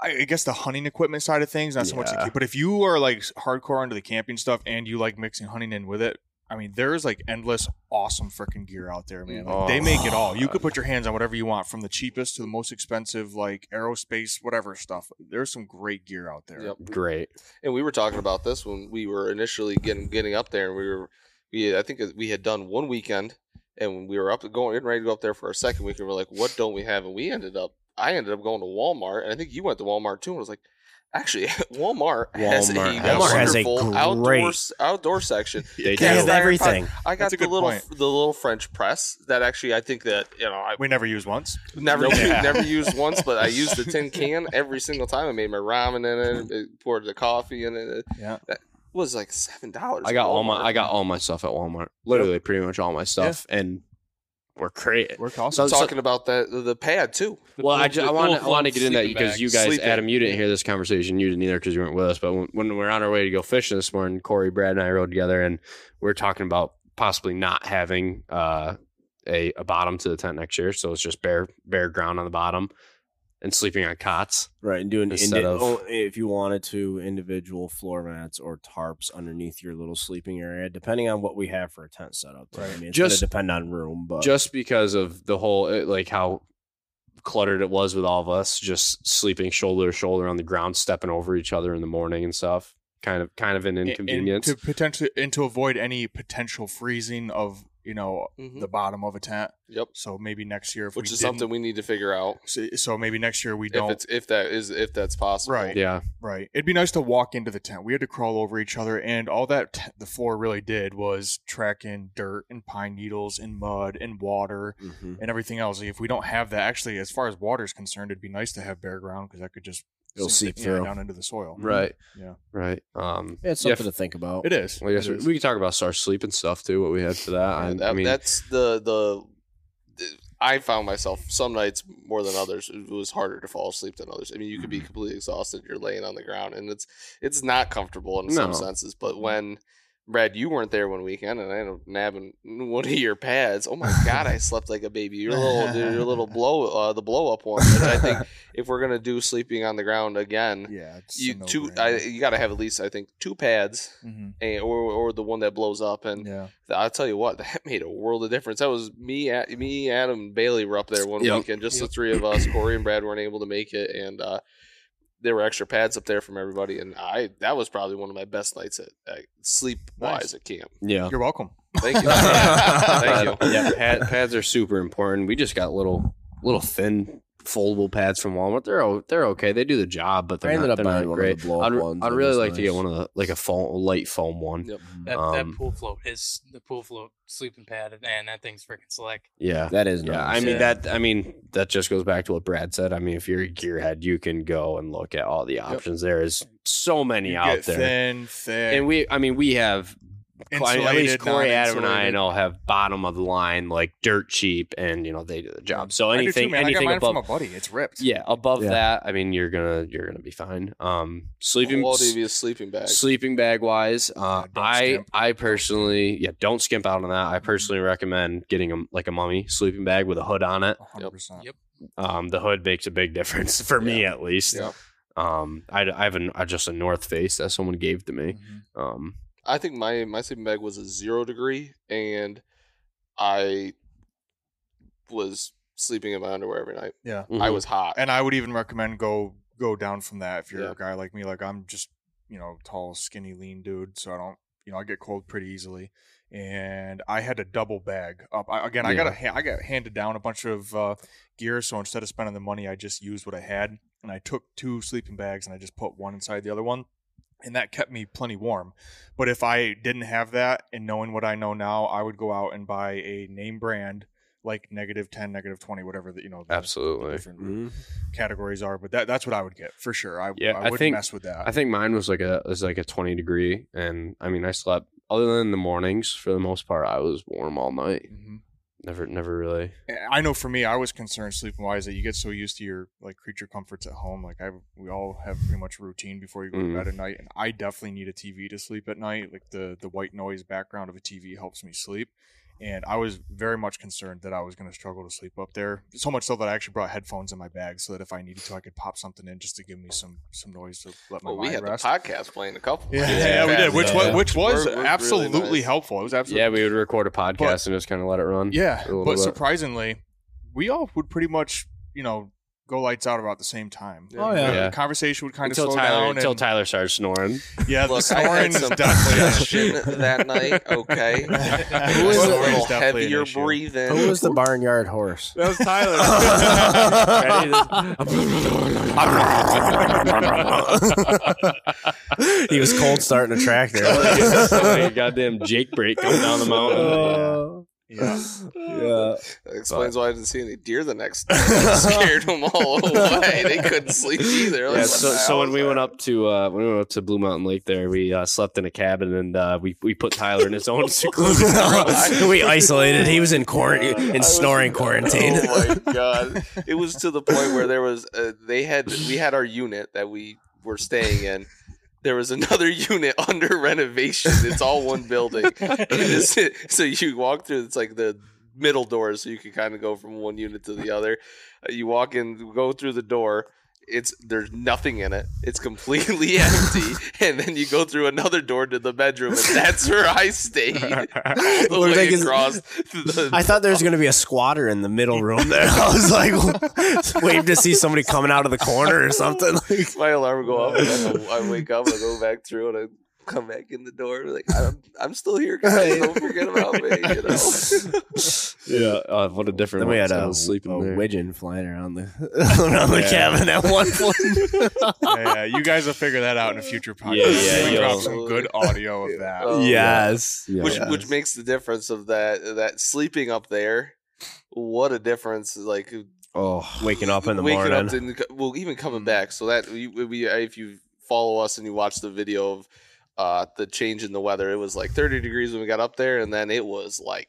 B: I I guess the hunting equipment side of things, not so much the
A: Yeah.
B: camp. But if you are like hardcore into the camping stuff and you like mixing hunting in with it, I mean, there's like endless awesome freaking gear out there, man. Like, they make it all. You could oh. put your hands on whatever you want, from the cheapest to the most expensive, like aerospace, whatever stuff. There's some great gear out there.
F: Yep.
A: Great.
F: And we were talking about this when we were initially getting getting up there, and we were, we I think we had done one weekend, and we were up going getting ready to go up there for our second week, and we're like, what don't we have? And we ended up, I ended up going to Walmart, and I think you went to Walmart too, and was like. Actually, [LAUGHS] Walmart, has a
A: Walmart has-
D: has a
F: wonderful outdoor outdoor section. [LAUGHS]
A: They
D: They
A: do.
D: have everything.
F: pot. I got the little
B: point.
F: the little French press that actually I think that you know I
B: We never used once.
F: Never,
A: Nope. [LAUGHS]
F: used,
A: Yeah.
F: never used once, but I used the tin can every single time. I made my ramen in it, mm. it poured the coffee in it. Yeah. It
B: Yeah.
F: was like seven dollars.
A: I got all my I got all my stuff at Walmart. Literally, pretty much all my stuff, and we're great.
B: We're awesome.
A: So-
F: talking about that the, the pad too.
A: Well, I just, I want to I want to get in that because you guys,
F: Sleeping.
A: Adam, you didn't hear this conversation. You didn't either because you weren't with us. But when, when we're on our way to go fishing this morning, Corey, Brad, and I rode together, and we are talking about possibly not having uh, a a bottom to the tent next year. So it's just bare bare ground on the bottom. And sleeping on cots.
D: Right, and doing
A: Instead
D: indi-
A: of-
D: oh, if you wanted to individual floor mats or tarps underneath your little sleeping area, depending on what we have for a tent setup. too. I mean, it's
A: Just-
D: depend on room, but
A: just because of the whole uh, like how cluttered it was with all of us just sleeping shoulder to shoulder on the ground stepping over each other in the morning and stuff kind of kind of an inconvenience
B: and to potentially and to avoid any potential freezing of you know
F: Mhm.
B: the bottom of a tent.
F: Yep.
B: So maybe next year, if
F: Which
B: we
F: is something we need to figure out
B: So, so maybe next year we don't.
F: it's if that is if that's possible.
B: Right.
A: yeah
B: Right. It'd be nice to walk into the tent. We had to crawl over each other, and all that t- the floor really did was track in dirt and pine needles and mud and water
D: Mhm.
B: and everything else. If we don't have that, actually, as far as water is concerned, it'd be nice to have bare ground because that could just
D: It'll
B: sink
D: seep
B: yeah,
D: through.
B: down into the soil.
A: right
B: Yeah.
A: right um
D: Yeah, it's
A: yeah,
D: something to think about.
B: It is.
A: well, I guess
B: It
A: we,
B: is.
A: we can talk about our sleep and stuff too what we had for that I,
F: Yeah,
A: I mean
F: that's the the. I found myself some nights more than others. It was harder to fall asleep than others. I mean, you could be
A: Mm-hmm.
F: completely exhausted. You're laying on the ground, and it's it's not comfortable in
A: No.
F: some senses. But when Brad, you weren't there one weekend, and I ended up nabbing one of your pads. Oh my god, I [LAUGHS] slept like a baby. Your little your little [LAUGHS] blow uh, the blow up one. Which I think [LAUGHS] if we're gonna do sleeping on the ground again,
B: Yeah. It's
F: you two. I, you got to have at least I think two pads,
B: Mhm.
F: and, or or the one that blows up and.
B: Yeah.
F: I'll tell you what, that made a world of difference. That was me, me, Adam, and Bailey were up there one
A: Yep.
F: weekend, just the three of us. Corey and Brad weren't able to make it, and uh, there were extra pads up there from everybody. And I, that was probably one of my best nights at, at sleep wise
B: Nice.
F: at camp.
A: yeah
B: You're welcome.
F: Thank you, [LAUGHS] thank you. [LAUGHS]
A: yeah pad, pads are super important we just got little little thin foldable pads from Walmart they're o- they're okay they do the job but they're
D: I ended
A: not,
D: up
A: they're
D: buying
A: not
D: one
A: great
D: of the blow
A: I'd,
D: ones.
A: I'd
D: That
A: really
D: was
A: like to get one of the like a foam light foam one
F: Yep.
E: That
A: Um,
E: that pool float is the pool float sleeping pad, and that thing's freaking slick.
A: yeah
D: That is
A: Yeah,
D: nice.
A: I mean
B: Yeah.
A: that. I mean that just goes back to what Brad said. I mean, if you're a gearhead, you can go and look at all the options. There is so many
B: You
A: out
B: get
A: there,
B: Thin, thick.
A: and we. I mean, we have. At least
B: Insulated,
A: Corey, Adam, and I
B: non-insulated.
A: know have bottom of the line, like dirt cheap, and you know they do the job. So
B: I do too,
A: anything.
B: I got
A: anything
B: mine
A: above,
B: from a buddy. It's ripped.
A: yeah, above
D: Yeah.
A: that, I mean, you're gonna you're gonna be fine. Um, sleeping
F: Quality of sleeping bag.
A: sleeping bag wise, uh,
B: don't
A: I
B: skimp.
A: I personally, yeah, don't skimp out on that. I personally recommend getting a like a mummy sleeping bag with a hood on it.
B: 100%.
E: Yep.
A: Um, the hood makes a big difference [LAUGHS] for me at least.
F: Yeah.
A: Um, I, I have an, I just a North Face that someone gave to me.
B: Mhm.
A: Um,
F: I think my my sleeping bag was a zero degree, and I was sleeping in my underwear every night.
B: Yeah.
F: I
A: mhm.
F: was hot.
B: And I would even recommend go go down from that if you're
F: Yeah.
B: a guy like me. Like I'm just you know tall, skinny, lean dude, so I don't you know I get cold pretty easily. And I had a double bag up. I, again, I got a ha- I got handed down a bunch of uh, gear, so instead of spending the money, I just used what I had, and I took two sleeping bags and I just put one inside the other one, and that kept me plenty warm. But if I didn't have that, and knowing what I know now, I would go out and buy a name brand like negative ten, negative twenty, whatever that you know. The, the
A: Absolutely.
B: different
D: Mhm.
B: categories are, but that that's what I would get for sure. I
A: Yeah,
B: I
A: I
B: wouldn't
A: think-
B: mess with that.
A: I think mine was like a was like a twenty degree, and I mean I slept other than the mornings for the most part. I was warm all night.
B: Mhm.
A: Never never really.
B: I know for me, I was concerned sleeping wise that you get so used to your like creature comforts at home. Like I, we all have pretty much routine before you go
A: Mm.
B: to bed at night, and I definitely need a TV to sleep at night. Like the the white noise background of a TV helps me sleep. And I was very much concerned that I was going to struggle to sleep up there. So much so that I actually brought headphones in my bag so that if I needed to, I could pop something in just to give me some some noise to let my
F: well, we had
B: rest.
F: the podcast playing a couple.
B: yeah,
F: times.
B: yeah, we did, which
A: Yeah.
B: was which was
F: We're- we're really
B: absolutely
F: nice.
B: helpful. It was absolutely
A: Yeah, we would record a podcast and just kind of let it run.
B: Yeah, but
A: bit.
B: surprisingly, we all would pretty much, you know, go lights out about the same time.
F: Oh,
B: The
D: yeah.
A: Yeah.
B: conversation would kind of
A: until
B: slow
A: Tyler
B: down.
A: until
B: and,
A: Tyler started snoring.
B: yeah, the
F: Look, I
B: snoring
F: had
B: is
F: some
B: definitely
F: congestion that night. Okay, [LAUGHS]
B: Who
F: It was
B: is
F: a
B: it?
F: little
B: It's definitely an
F: heavier
B: issue.
F: breathing.
D: Who was the barnyard horse?
A: That was Tyler. [LAUGHS]
D: he was cold starting a tractor. [LAUGHS]
A: Goddamn Jake brake coming down the mountain. Oh.
B: Yeah. [LAUGHS]
D: yeah.
F: That explains why I didn't see any deer the next [LAUGHS] day. Scared them all [LAUGHS] away. They couldn't sleep either. Like,
A: Yeah, so,
F: the
A: so
F: hell
A: when
F: is
A: we
F: that?
A: went up to uh, when we went up to Blue Mountain Lake, there we uh, slept in a cabin and uh, we we put Tyler in his own secluded house.
D: we isolated. He was in quarantine,
F: I
D: in
F: was-
D: snoring quarantine.
F: Oh my god! It was to the point where there was uh, they had we had our unit that we were staying in. There was another [LAUGHS] unit under renovation. It's all one [LAUGHS] building. [LAUGHS] So you walk through. It's like the middle door, so you can kind of go from one unit to the other. Uh, you walk in, go through the door. It's there's nothing in it. It's completely [LAUGHS] empty, [LAUGHS] and then you go through another door to the bedroom, and that's where I stayed. [LAUGHS] The way across the-
D: I thought there was going to be a squatter in the middle room there. I was like, waiting to see somebody coming out of the corner or something.
F: My alarm would go off, and then I wake up, and I go back through, and I come back in the door, like I'm, I'm still here, [LAUGHS] guys. Don't forget about me. You know? [LAUGHS]
A: Yeah, uh, what a different.
D: then we had
A: a, So I
D: a,
A: was sleeping
D: a
A: there.
D: widgeon flying around the [LAUGHS] around the
B: Yeah.
D: cabin at one point.
B: yeah, you guys will figure that out in a future podcast.
A: Yeah, yeah,
B: we
A: you'll-
B: drop some good audio of that.
F: Oh,
D: yes.
A: Yeah.
F: which
D: Yes.
F: which makes the difference of that that sleeping up there. What a difference! Like
D: Oh, waking up in the
F: waking
D: morning.
F: up and well, even coming back. So that we, we if you follow us and you watch the video of uh the change in the weather, it was like 30 degrees when we got up there, and then it was like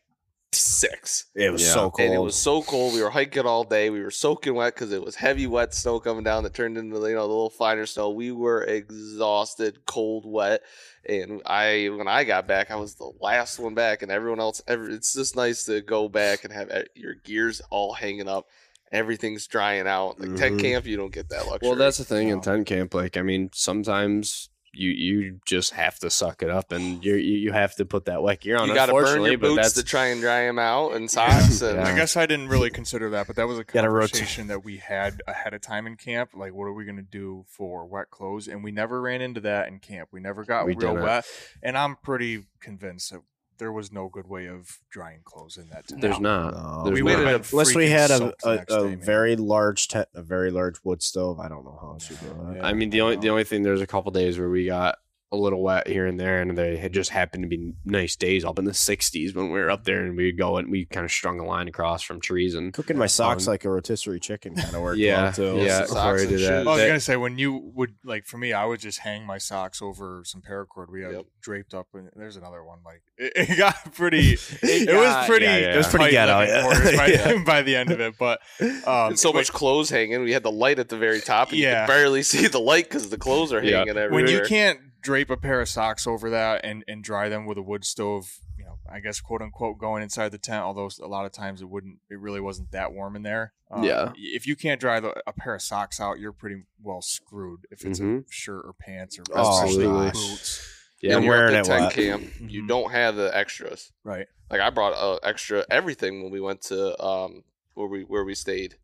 F: six.
D: it was
A: Yeah.
D: so cold.
F: And it was so cold. We were hiking all day. We were soaking wet because it was heavy, wet snow coming down that turned into you know the little finer snow. We were exhausted, cold, wet. And I, when I got back, I was the last one back, and everyone else. Every, it's just nice to go back and have your gears all hanging up. Everything's drying out. Like tent
D: Mhm.
F: camp, you don't get that luxury.
A: Well, that's the thing in
B: No.
A: tent camp. Like, I mean, sometimes you you just have to suck it up, and you you you have to put that wet gear on.
F: you got to burn
A: unfortunately,
F: your
A: but
F: boots
A: that's
F: to try and dry them out, and socks. [LAUGHS] And
A: Yeah.
B: I guess I didn't really consider that, but that was a
D: Gotta rot-
B: conversation that we had ahead of time in camp. Like, what are we going to do for wet clothes? And we never ran into that in camp. We never got
A: We
B: real wet. And I'm pretty convinced that there was no good way of drying clothes in that tent.
A: there's not.
D: No.
A: There's
B: we
A: not.
F: waited
B: have
F: a-
B: been
D: Unless we had a, a, a
B: day,
D: very large tent, a very large wood stove. I don't know how else you do that.
A: I mean, the only the only thing there's a couple days where we got a little wet here and there, and they had just happened to be nice days up in the 60s when we were up there, and we'd go and we kind of strung a line across from trees and
D: Cooking my socks
A: Um,
D: like a rotisserie chicken kind of worked
A: yeah,
D: well too.
A: yeah.
F: Socks
A: Before I that,
F: shoes.
B: I was gonna say when you would like for me, I would just hang my socks over some paracord we had
F: Yep.
B: draped up, and there's another one. Like [LAUGHS] it, it got pretty. [LAUGHS] It,
A: got-
B: was pretty.
A: yeah, yeah.
D: It was pretty
B: tight
D: ghetto, [LAUGHS] yeah.
B: by,
D: Yeah.
B: by the end of it, but um,
F: so
B: when-
F: much clothes hanging. We had the light at the very top, and you
B: Yeah.
F: could barely see the light because the clothes are
A: Yeah.
F: hanging everywhere.
B: when you can't drape a pair of socks over that and, and dry them with a wood stove, you know, I guess quote unquote going inside the tent, although a lot of times it wouldn't, it really wasn't that warm in there. Um,
A: Yeah.
B: If you can't dry the, a pair of socks out, you're pretty well screwed if it's
A: Mhm.
B: a shirt or pants or
D: Oh,
B: especially
A: absolutely.
B: boots.
A: yeah,
F: when
D: I'm
F: you're up
D: wearing
F: at
D: it
F: tent
D: wet.
F: camp, you
B: Mhm.
F: don't have the extras.
B: Right.
F: Like I brought uh, extra everything when we went to um where we where we stayed.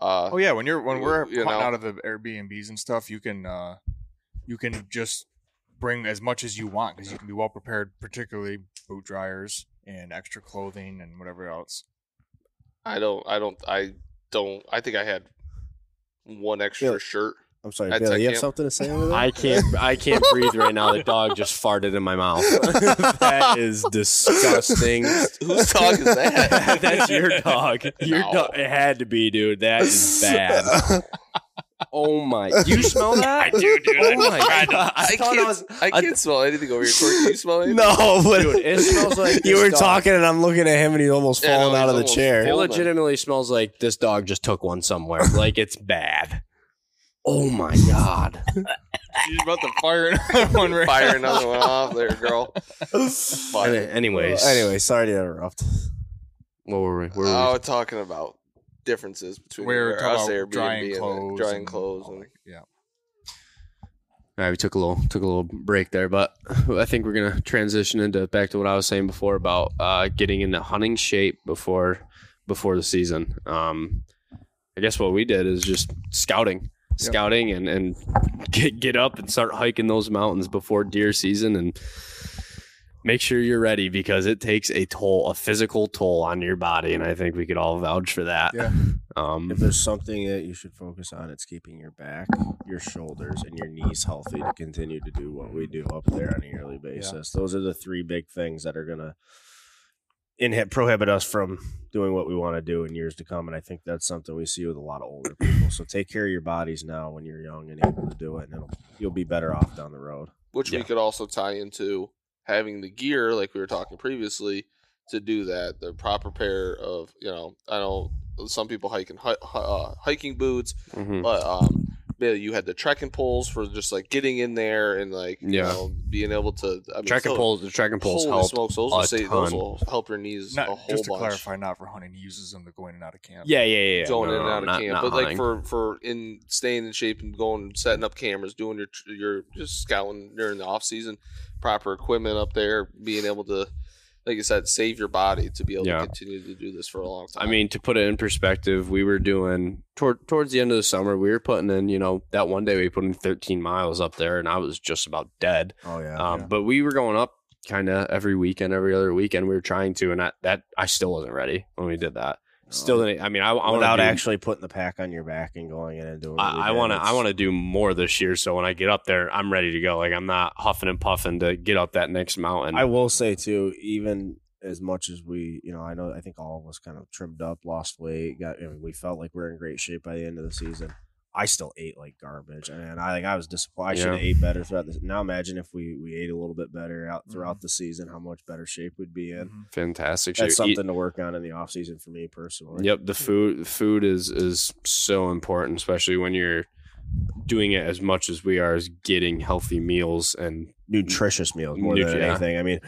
F: Uh,
B: Oh yeah, when you're when we're
F: You know.
B: out of the Airbnbs and stuff, you can uh you can just bring as much as you want because you can be well prepared, particularly boot dryers and extra clothing and whatever else.
F: I don't, I don't, I don't. I think I had one extra
D: Yeah.
F: shirt.
D: I'm sorry,
F: At
D: Billy.
F: tent
D: You have something to say over [LAUGHS] there?
A: I can't I can't breathe right now. The dog just farted in my mouth. [LAUGHS] that is [LAUGHS] disgusting.
F: Whose dog is that?
A: That's your dog. Your
F: No.
A: dog. It had to be, dude. That is bad. Oh my! [LAUGHS] You smell that? I do, dude. Oh my god!
F: I,
A: I
F: can't,
A: I was.
F: I can't smell anything over here. Corey, can you smell anything? [LAUGHS]
D: no, but
A: Dude, it smells [LAUGHS] like
D: you were
A: dog.
D: talking, and I'm looking at him, and he's almost
F: Yeah, no,
D: falling out of the chair.
A: It
F: full.
A: legitimately smells like this dog just took one somewhere. Like it's bad. Oh my god!
B: She's about to fire another one right
F: Fire another one off there, girl. But,
A: Any- Anyways,
D: anyway, sorry to interrupt.
A: what were we? Where
F: oh,
A: were
F: we're talking about differences between
B: We're
F: us
B: talking
F: Airbnb
B: about drying
F: and
B: clothes,
F: drying
B: and
F: clothes,
B: all
F: and
B: that. yeah.
A: All right, we took a little took a little break there, but [LAUGHS] I think we're gonna transition into back to what I was saying before about uh, getting into hunting shape before before the season. Um, I guess what we did is just scouting, scouting, and and [LAUGHS] get get up and start hiking those mountains before deer season, and make sure you're ready because it takes a toll, a physical toll on your body, and I think we could all vouch for that.
B: Yeah.
A: Um,
D: If there's something that you should focus on, it's keeping your back, your shoulders, and your knees healthy to continue to do what we do up there on a yearly basis. Those are the three big things that are gonna inhib- prohibit us from doing what we want to do in years to come. And I think that's something we see with a lot of older people. So take care of your bodies now when you're young and able to do it, and it'll, you'll be better off down the road.
F: which we could also tie into having the gear, like we were talking previously, to do that. The proper pair of, you know, I know some people hiking hi- hi- uh, hiking boots,
A: mhm.
F: but um, Bailey, you had the trekking poles for just like getting in there and like you
A: Yeah.
F: know being able to. I mean,
A: Trekking
F: so-
A: poles, the trekking poles
F: Holy
A: help.
F: smokes, those
A: a
F: will, say, those
A: ton.
F: will help your knees
B: Not,
F: a whole
B: just to
F: bunch.
B: clarify, not for hunting. He uses them to go in and out of camp.
A: Yeah, yeah, yeah. yeah.
F: going
A: No,
F: in and
A: no,
F: out of
A: not-
F: camp,
A: not
F: but like for for in staying in shape and going setting up cameras, doing your your just scouting during the off season, proper equipment up there, being able to, like you said, save your body to be able
A: Yeah.
F: to continue to do this for a long time.
A: I mean, to put it in perspective, we were doing toward towards the end of the summer, we were putting in, you know, that one day we put in 13 miles up there, and I was just about dead.
D: Oh yeah.
A: Um,
B: yeah.
A: But we were going up kind of every weekend, every other weekend. We were trying to, and that, that I still wasn't ready when we did that. Still, didn't, I mean, I, I
D: Without
A: to
D: actually putting the pack on your back and going in and doing.
A: I want to. I want to do more this year. So when I get up there, I'm ready to go. Like I'm not huffing and puffing to get up that next mountain.
D: I will say too, even as much as we, you know, I know, I think all of us kind of trimmed up, lost weight, got, you know, we felt like we are in great shape by the end of the season. I still ate like garbage, and I like I was disappointed. I should have ate better throughout this. Now imagine if we we ate a little bit better
A: Mm-hmm.
D: out throughout the season, how much better shape we'd be in.
B: Mhm.
A: Fantastic.
D: That's
A: shape. Eat-
D: something to work on in the off season for me personally.
A: Yep, the food food is is so important, especially when you're doing it as much as we are as getting healthy meals and
D: nutritious meals more
A: Nut-
D: than
A: yeah.
D: anything. I mean,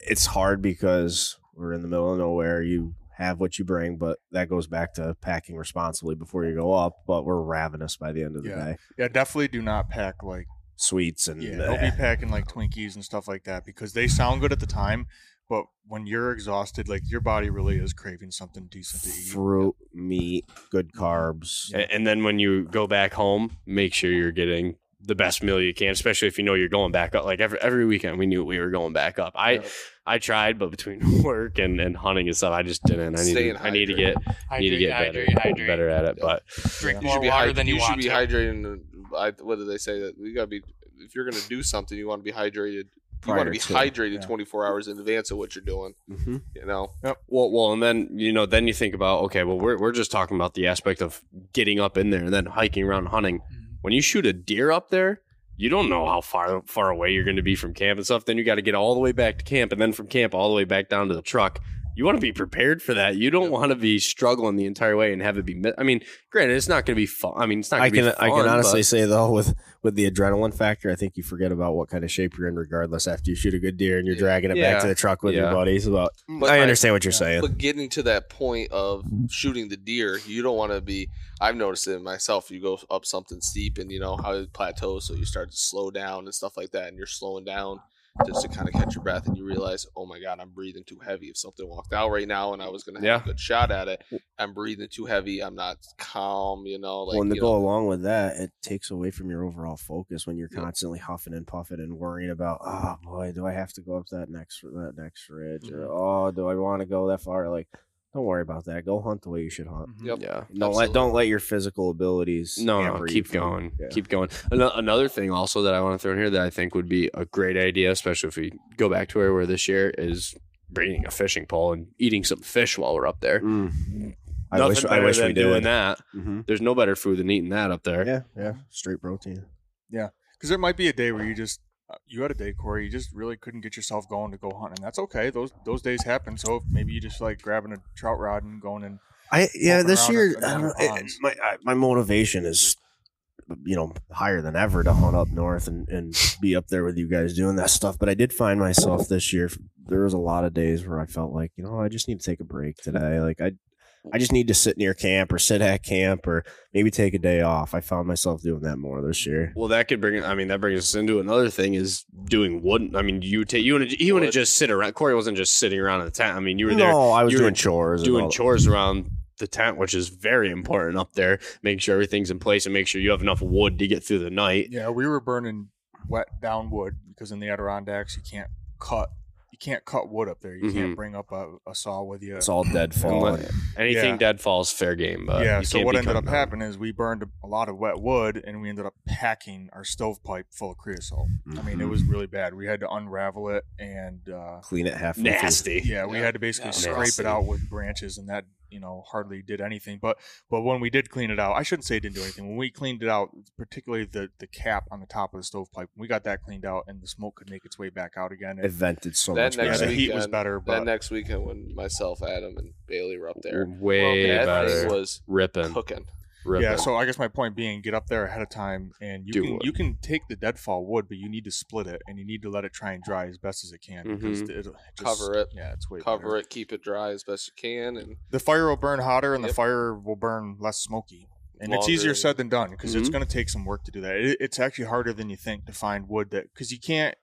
D: it's hard because we're in the middle of nowhere. You have what you bring, but that goes back to packing responsibly before you go up. But we're ravenous by the end of the
B: Yeah.
D: day.
B: Yeah, definitely do not pack like
D: Sweets and
B: yeah. Don't be [LAUGHS] packing like Twinkies and stuff like that because they sound good at the time, but when you're exhausted, like your body really is craving something decent to eat.
D: fruit, meat, good carbs.
A: a- and then when you go back home, make sure you're getting the best meal you can, especially if you know you're going back up. Like every every weekend, we knew we were going back up. I
F: Yeah.
A: I tried, but between [LAUGHS] work and, and hunting and stuff, I just didn't. I need
F: Staying
A: to, I need to get need to
E: Hydrate,
A: get better
E: hydrate, hydrate.
A: better at it.
F: Yeah.
A: But
E: Drink
F: you
E: more
F: should be
E: water
F: hyd-
E: than you,
F: you should be hydrating. I, what do they say that you gotta be if you're gonna do something, you want to be hydrated. You want to be
D: to,
F: hydrated
B: yeah.
F: 24 hours in advance of what you're doing.
A: Mm-hmm.
F: You know,
A: Well, well, and then you know, then you think about okay, well, we're we're just talking about the aspect of getting up in there and then hiking around hunting. When you shoot a deer up there, you don't know how far far away you're going to be from camp and stuff. Then you got to get all the way back to camp, and then from camp all the way back down to the truck. You want to be prepared for that. You don't
F: Yep.
A: want to be struggling the entire way and have it be. mi- I mean, granted, it's not going to be fun. I mean, it's not.
D: I
A: Gonna
D: can
A: be fun,
D: I can honestly
A: but-
D: say though with with the adrenaline factor, I think you forget about what kind of shape you're in regardless after you shoot a good deer and you're dragging it
A: Yeah.
D: back to the truck with your buddies. About
F: But mm,
D: I
F: I-
D: understand what you're
B: yeah.
D: saying.
F: but getting to that point of shooting the deer, you don't want to be. I've noticed it myself. You go up something steep, and you know how it plateaus, so you start to slow down and stuff like that, and you're slowing down just to kind of catch your breath, and you realize, oh my god, I'm breathing too heavy. If something walked out right now, and I was gonna have
A: Yeah.
F: a good shot at it, I'm breathing too heavy. I'm not calm. You know, like
D: well, and to go
F: know,
D: along with that, it takes away from your overall focus when you're
F: Yeah.
D: constantly huffing and puffing and worrying about, oh boy, do I have to go up that next that next ridge, or
F: Mhm.
D: oh, do I want to go that far? Like, don't worry about that. Go hunt the way you should hunt.
B: Mhm.
F: Yep.
A: Yeah.
D: Don't
F: Absolutely.
D: let don't let your physical abilities.
A: No, no,
D: hamper you
A: keep going,
D: yeah.
A: keep going. Another thing also that I want to throw in here that I think would be a great idea, especially if we go back to where we were this year, is bringing a fishing pole and eating some fish while we're up there.
D: Mm. I
A: Nothing
D: wish I
A: better
D: wish
A: than
D: we
A: doing
D: did
A: that.
D: hmm
A: There's no better food than eating that up there.
D: Yeah, yeah, straight protein.
B: Yeah, because there might be a day where you just Uh, you had a day, Corey. You just really couldn't get yourself going to go hunting. and that's okay. Those those days happen. So if maybe you just like grabbing a trout rod and going and
D: I yeah, this year I don't know, it- my I, my motivation is you know higher than ever to hunt up north and and be up there with you guys doing that stuff. But I did find myself this year. There was a lot of days where I felt like you know I just need to take a break today. Like I. I just need to sit near camp or sit at camp or maybe take a day off. I found myself doing that more this year.
A: Well, that could bring. I mean, that brings us into another thing: is doing wood. I mean, you take you want to you want to just sit around. Corey wasn't just sitting around in the tent. I mean, you were there
D: no, I was
A: you were
D: doing chores,
A: doing
D: all-
A: chores around the tent, which is very important up there. Making sure everything's in place and make sure you have enough wood to get through the night.
B: yeah, we were burning wet down wood because in the Adirondacks you can't cut you can't cut wood up there. You
A: Mhm.
B: can't bring up a, a saw with you.
D: It's all deadfall.
A: And Anything
B: Yeah.
A: dead falls fair game. But
B: yeah. So what ended up
A: cutting down.
B: happening is we burned a lot of wet wood, and we ended up packing our stovepipe full of creosote. I mean, it
D: Mhm.
B: was really bad. We had to unravel it, and uh,
D: Clean it half.
A: Nasty.
B: yeah, we
F: Yeah.
B: had to basically
E: Yeah.
B: scrape
A: Nasty.
B: it out with branches, and that you know hardly did anything. But but when we did clean it out, I shouldn't say it didn't do anything. When we cleaned it out, particularly the the cap on the top of the stovepipe, we got that cleaned out, and the smoke could make its way back out again.
D: It
B: And,
D: vented so
F: That
D: much
B: yeah, the
D: better.
B: heat was
F: weekend-
B: better,
F: that
B: but
F: next weekend when myself, Adam, and Bailey were up there,
A: Way
F: that
A: better.
F: was
A: Ripping.
F: cooking.
A: Rip
B: yeah,
A: it.
B: so I guess my point being, get up there ahead of time, and you
A: Do
B: can
A: wood.
B: you can take the deadfall wood, but you need to split it, and you need to let it try and dry as best as it can because
A: Mhm.
B: it, just,
F: Cover it.
B: Yeah, it's way
F: Cover
B: better.
F: it, keep it dry as best you can, and
B: The fire will burn hotter, and
F: Yep.
B: the fire will burn less smoky. And it's easier said than done because it's
A: Mhm.
B: going to take some work to do that. It, it's actually harder than you think to find wood that because you can't.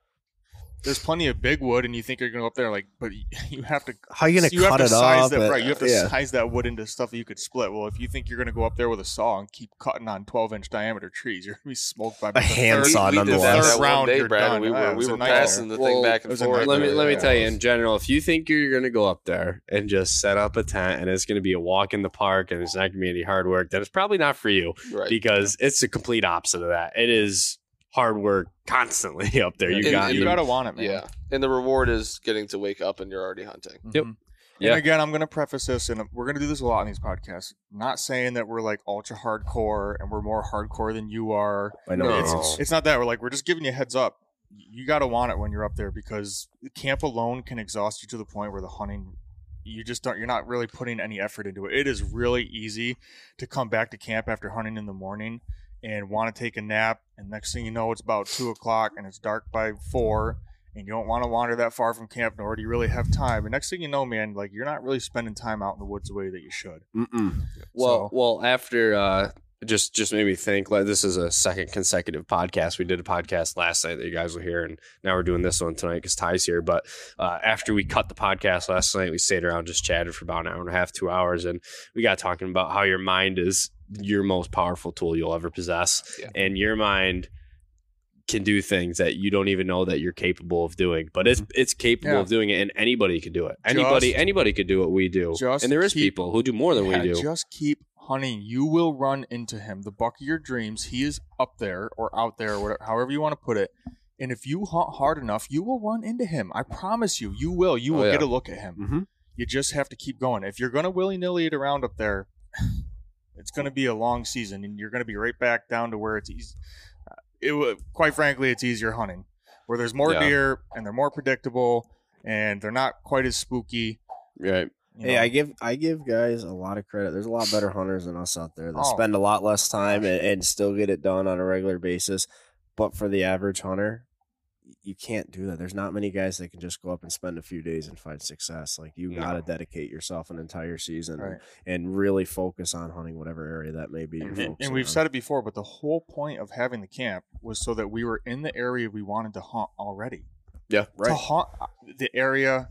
B: There's plenty of big wood, and you think you're going to go up there like, but you- [LAUGHS] you have to
D: How are you gonna
B: you have
D: cut
B: to
D: it
B: size
D: up?
B: that
D: and-
B: right. You have to
D: yeah.
B: size that wood into stuff that you could split. Well, if you think you're going to go up there with a saw and keep cutting on 12 inch diameter trees, [LAUGHS] you're going to be smoked by about the
D: handsaw
B: third,
F: we, we did that,
B: third round.
F: day,
B: you're
F: Brad.
B: done.
F: and we
B: Yeah,
F: were
B: it
F: we were passing the
A: Well,
F: thing back and forth.
A: let me let me
B: Yeah.
A: tell you in general if you think you're going to go up there and just set up a tent and it's going to be a walk in the park and it's not going to be any hard work then it's probably not for you
F: Right.
A: because it's the complete opposite of that it is hard work constantly [LAUGHS] up there you
F: And-
A: got
F: and
B: you got to want it, man.
F: Yeah, and the reward is getting to wake up and you're already hunting.
A: Yep.
B: Mhm.
A: Yeah.
B: And again, I'm going to preface this, and we're going to do this a lot in these podcasts. not saying that we're like ultra hardcore and we're more hardcore than you are.
D: I know
A: No.
D: it's,
B: It's not that. We're like we're just giving you a heads up. You got to want it when you're up there because camp alone can exhaust you to the point where the hunting you just don't. You're not really putting any effort into it. It is really easy to come back to camp after hunting in the morning and want to take a nap, and next thing you know, it's about two o'clock and it's dark by four. And you don't want to wander that far from camp, nor do you really have time. And next thing you know, man, like you're not really spending time out in the woods the way that you should.
D: Mm-mm.
A: Well,
B: So-
A: well, after uh, just just made me think. Like this is a second consecutive podcast. We did a podcast last night that you guys were here, and now we're doing this one tonight because Ty's here. But uh, after we cut the podcast last night, we stayed around just chatted for about an hour and a half, two hours, and we got talking about how your mind is your most powerful tool you'll ever possess,
F: Yeah.
A: and your mind can do things that you don't even know that you're capable of doing but it's it's capable
B: Yeah.
A: of doing it and anybody can do it anybody
B: Just-
A: anybody could do what we do
B: just
A: and there is
B: keep-
A: people who do more than
B: Yeah,
A: we do
B: Just keep hunting. You will run into him. The buck of your dreams. He is up there or out there, or whatever, however you want to put it. And if you hunt hard enough, you will run into him. I promise you, you will. You
A: Oh,
B: will
A: yeah.
B: get a look at him.
D: Mhm.
B: You just have to keep going. If you're going to willy nilly it around up there, it's going to be a long season, and you're going to be right back down to where it's easy. Uh, it quite frankly, it's easier hunting, where there's more
A: Yeah.
B: deer and they're more predictable, and they're not quite as spooky.
A: right
B: you
D: Hey,
B: know.
D: I give I give guys a lot of credit. There's a lot better hunters than us out there that
B: Oh.
D: spend a lot less time and, and still get it done on a regular basis. But for the average hunter, y- you can't do that. There's not many guys that can just go up and spend a few days and find success. Like you
A: No.
D: got to dedicate yourself an entire season
B: Right.
D: and, and really focus on hunting whatever area that may be. You're
B: and, and we've
D: on.
B: said it before, but the whole point of having the camp was so that we were in the area we wanted to hunt already.
A: yeah
D: right.
B: To hunt uh, the area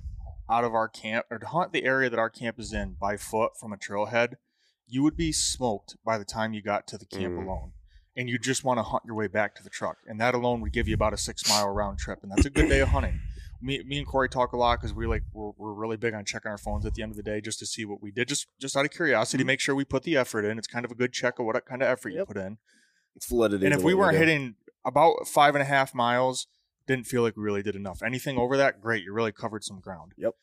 B: out of our camp, or to hunt the area that our camp is in by foot from a trailhead, you would be smoked by the time you got to the camp
A: Mm.
B: alone. And you just want to hunt your way back to the truck, and that alone would give you about a six mile round trip, and that's a good day of hunting. Me, me and Corey talk a lot because we like we're, we're really big on checking our phones at the end of the day just to see what we did, just just out of curiosity, mm-hmm. make sure we put the effort in. It's kind of a good check of what kind of effort you
D: Yep.
B: put in.
D: It's validity.
B: And if we weren't hitting about five and a half miles, didn't feel like we really did enough. Anything over that, great. You really covered some ground. Yep.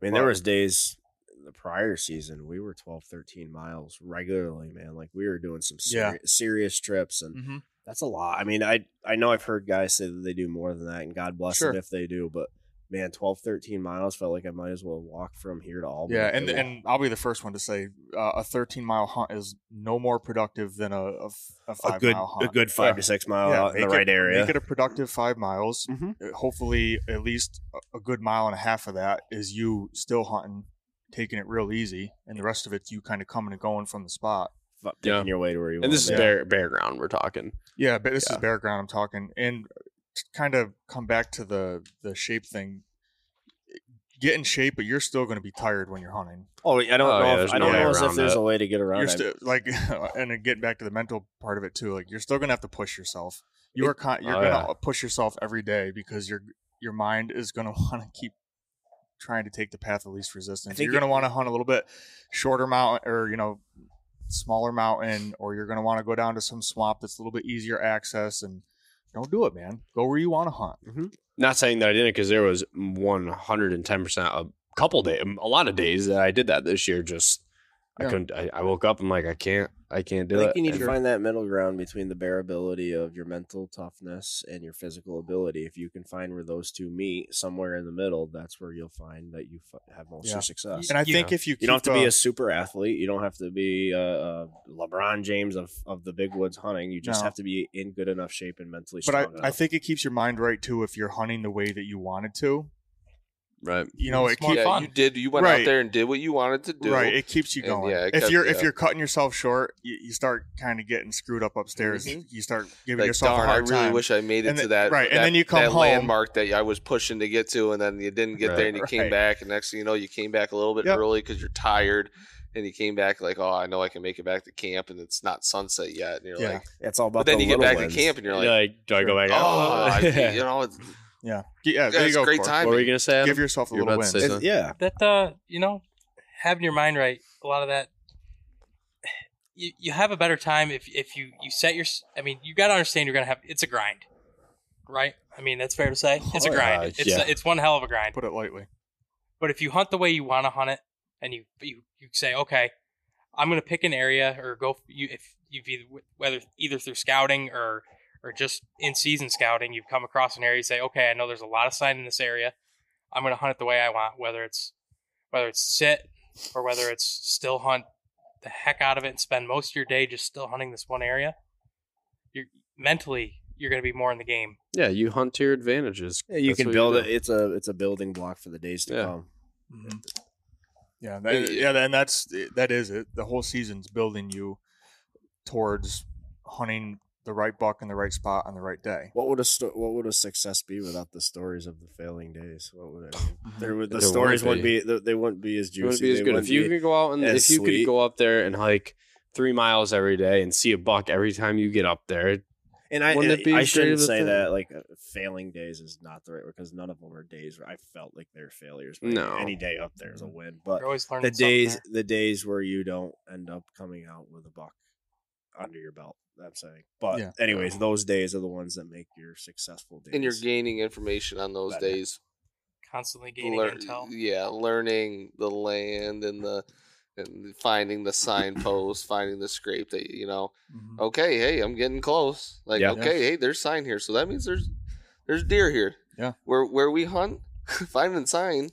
D: I mean, there was days the prior season we were 12, 13 miles regularly, man. Like we were doing some
B: Yeah.
D: serious trips, and
B: Mm-hmm.
D: that's a lot. I mean, I I know I've heard guys say that they do more than that, and God bless
B: Sure.
D: them if they do. But man, 12, 13 miles felt like I might as well walk from here to Albany.
B: Yeah, and and I'll be the first one to say uh, a 13 mile hunt is no more productive than a, a, a five
D: a good
B: mile hunt.
D: a good five
B: Yeah.
D: to six mile
B: Yeah,
D: out in the right
B: it,
D: area.
B: Make it a productive five miles.
D: Mhm.
B: Uh, Hopefully, at least a good mile and a half of that is you still hunting, taking it real easy, and the rest of it's you kind of coming and going from the spot.
D: Fu-
A: Yeah.
D: Taking your way to where you
A: and this is
D: want
A: bare bare ground we're talking
B: Yeah, but this
A: Yeah.
B: is bare ground I'm talking. And to kind of come back to the the shape thing. Get in shape, but you're still going to be tired when you're hunting.
D: Oh, I don't
A: Oh, yeah,
D: know.
A: there's
D: if, I don't
A: way
D: know as if there's
A: it.
D: a way to get around.
B: You're
D: it.
B: still like, [LAUGHS] and then getting back to the mental part of it too. Like you're still going to have to push yourself. You are con- you're
A: Oh,
B: going to
A: yeah.
B: push yourself every day because your your mind is going [LAUGHS] to want to keep trying to take the path of least resistance. You're going to want to hunt a little bit shorter mountain, or you know, smaller mountain, or you're going to want to go down to some swamp that's a little bit easier access and. Don't do it, man. Go where you want to hunt. Mm-hmm.
A: not saying that i didn't because there was 110% a couple days a lot of days that i did that this year just I
B: Yeah.
A: couldn't. I, I woke up. I'm like, I can't. I can't do
D: I
A: do
D: think
A: it.
D: you need to find that middle ground between the bearability of your mental toughness and your physical ability. If you can find where those two meet somewhere in the middle, that's where you'll find that you f- have most
B: Yeah.
D: your success.
B: And I
E: You
B: think
E: know,
B: if you
D: You don't have
B: keep,
D: to be
B: uh,
D: a super athlete. You don't have to be uh, uh, LeBron James of, of the big woods hunting. You just
B: No.
D: have to be in good enough shape and mentally
B: but I,
D: strong
B: I
D: enough.
B: think it keeps your mind right too if you're hunting the way that you wanted to.
A: Right.
B: You know,
E: It's
B: it
E: more
B: keeps
F: yeah,
E: fun.
F: you did. You went
B: Right.
F: out there and did what you wanted to do.
B: right. It keeps you going.
F: yeah, it
B: if
F: kept-
B: you're if you're cutting yourself short, you, you start kind of getting screwed up upstairs.
F: Mhm.
B: You start giving
F: like,
B: yourself
F: darn,
B: a
F: I
B: hard I
F: really
B: time.
F: wish I made it
B: And
F: to that
B: right, and then you come
F: that
B: home-
F: landmark that I was pushing to get to, and then you didn't get
A: Right.
F: there, and you [LAUGHS] came back, and next thing you know, you came back a little bit
B: Yep.
F: early because you're tired, and you came back like, oh, I know I can make it back to camp, and it's not sunset yet, and you're
B: Yeah.
F: like,
D: it's all about
F: but then
D: the
F: you get back
D: wins.
F: to camp, and you're
A: You're
F: like,
A: like, do I go back?
F: oh,
A: out?
F: I- [LAUGHS] you know, it's,
B: yeah, yeah. There
F: yeah,
B: you go.
F: great
B: Corey.
F: time.
A: what were you gonna say? Adam?
B: Give yourself a
A: You're
B: little
A: about to
B: win.
A: say
D: It-
A: something?
D: yeah,
E: that uh you know having your mind right a lot of that you, you have a better time if if you you set your i mean you got to understand you're gonna have it's a grind right i mean that's fair to say it's a
A: Oh,
E: grind
A: yeah,
E: it's
A: yeah.
E: it's one hell of a grind
B: Put it lightly.
E: but if you hunt the way you want to hunt it and you you, you say okay i'm gonna pick an area or go you if you've either whether either through scouting or or just in season scouting you've come across an area you say okay i know there's a lot of sign in this area i'm gonna hunt it the way i want whether it's whether it's sit or whether it's still hunt the heck out of it and spend most of your day just still hunting this one area, you're mentally you're going to be more in the game.
A: Yeah, you hunt to your advantages.
D: Yeah, you
A: That's
D: can build
A: do.
D: it. It's a it's a building block for the days to
A: Yeah.
D: come.
B: Mm-hmm. Yeah, that, yeah, and that's that is it. The whole season's building you towards hunting the right buck in the right spot on the right day.
D: What would a sto- what would a success be without the stories of the failing days? What would it mean? [LAUGHS] There would the
A: There
D: stories
A: wouldn't
D: wouldn't be. they wouldn't be as
A: It
D: juicy.
A: wouldn't be as
D: They
A: good if
D: wouldn't
A: you could go out and
D: as
A: if you could go up there and hike three miles every day and see a buck every time you get up there.
D: And I,
A: Wouldn't it be
D: I shouldn't say
A: thing?
D: that like uh, failing days is not the right word because none of them are days where I felt like they're failures. But
A: No.
D: any day up there is a win. But
E: always
D: the days
E: there.
D: the days where you don't end up coming out with a buck under your belt. I'm saying. But
B: Yeah.
D: anyways, those days are the ones that make your successful days.
F: and you're gaining information on those
D: Better.
F: days.
E: constantly gaining
F: Lear-
E: intel.
F: Yeah, learning the land and the and finding the signpost, finding the scrape that you know.
B: Mhm.
F: Okay, hey, I'm getting close. Like,
A: Yeah.
F: okay, hey, there's sign here, so that means there's there's deer here.
B: Yeah.
F: where where we hunt, [LAUGHS] finding sign,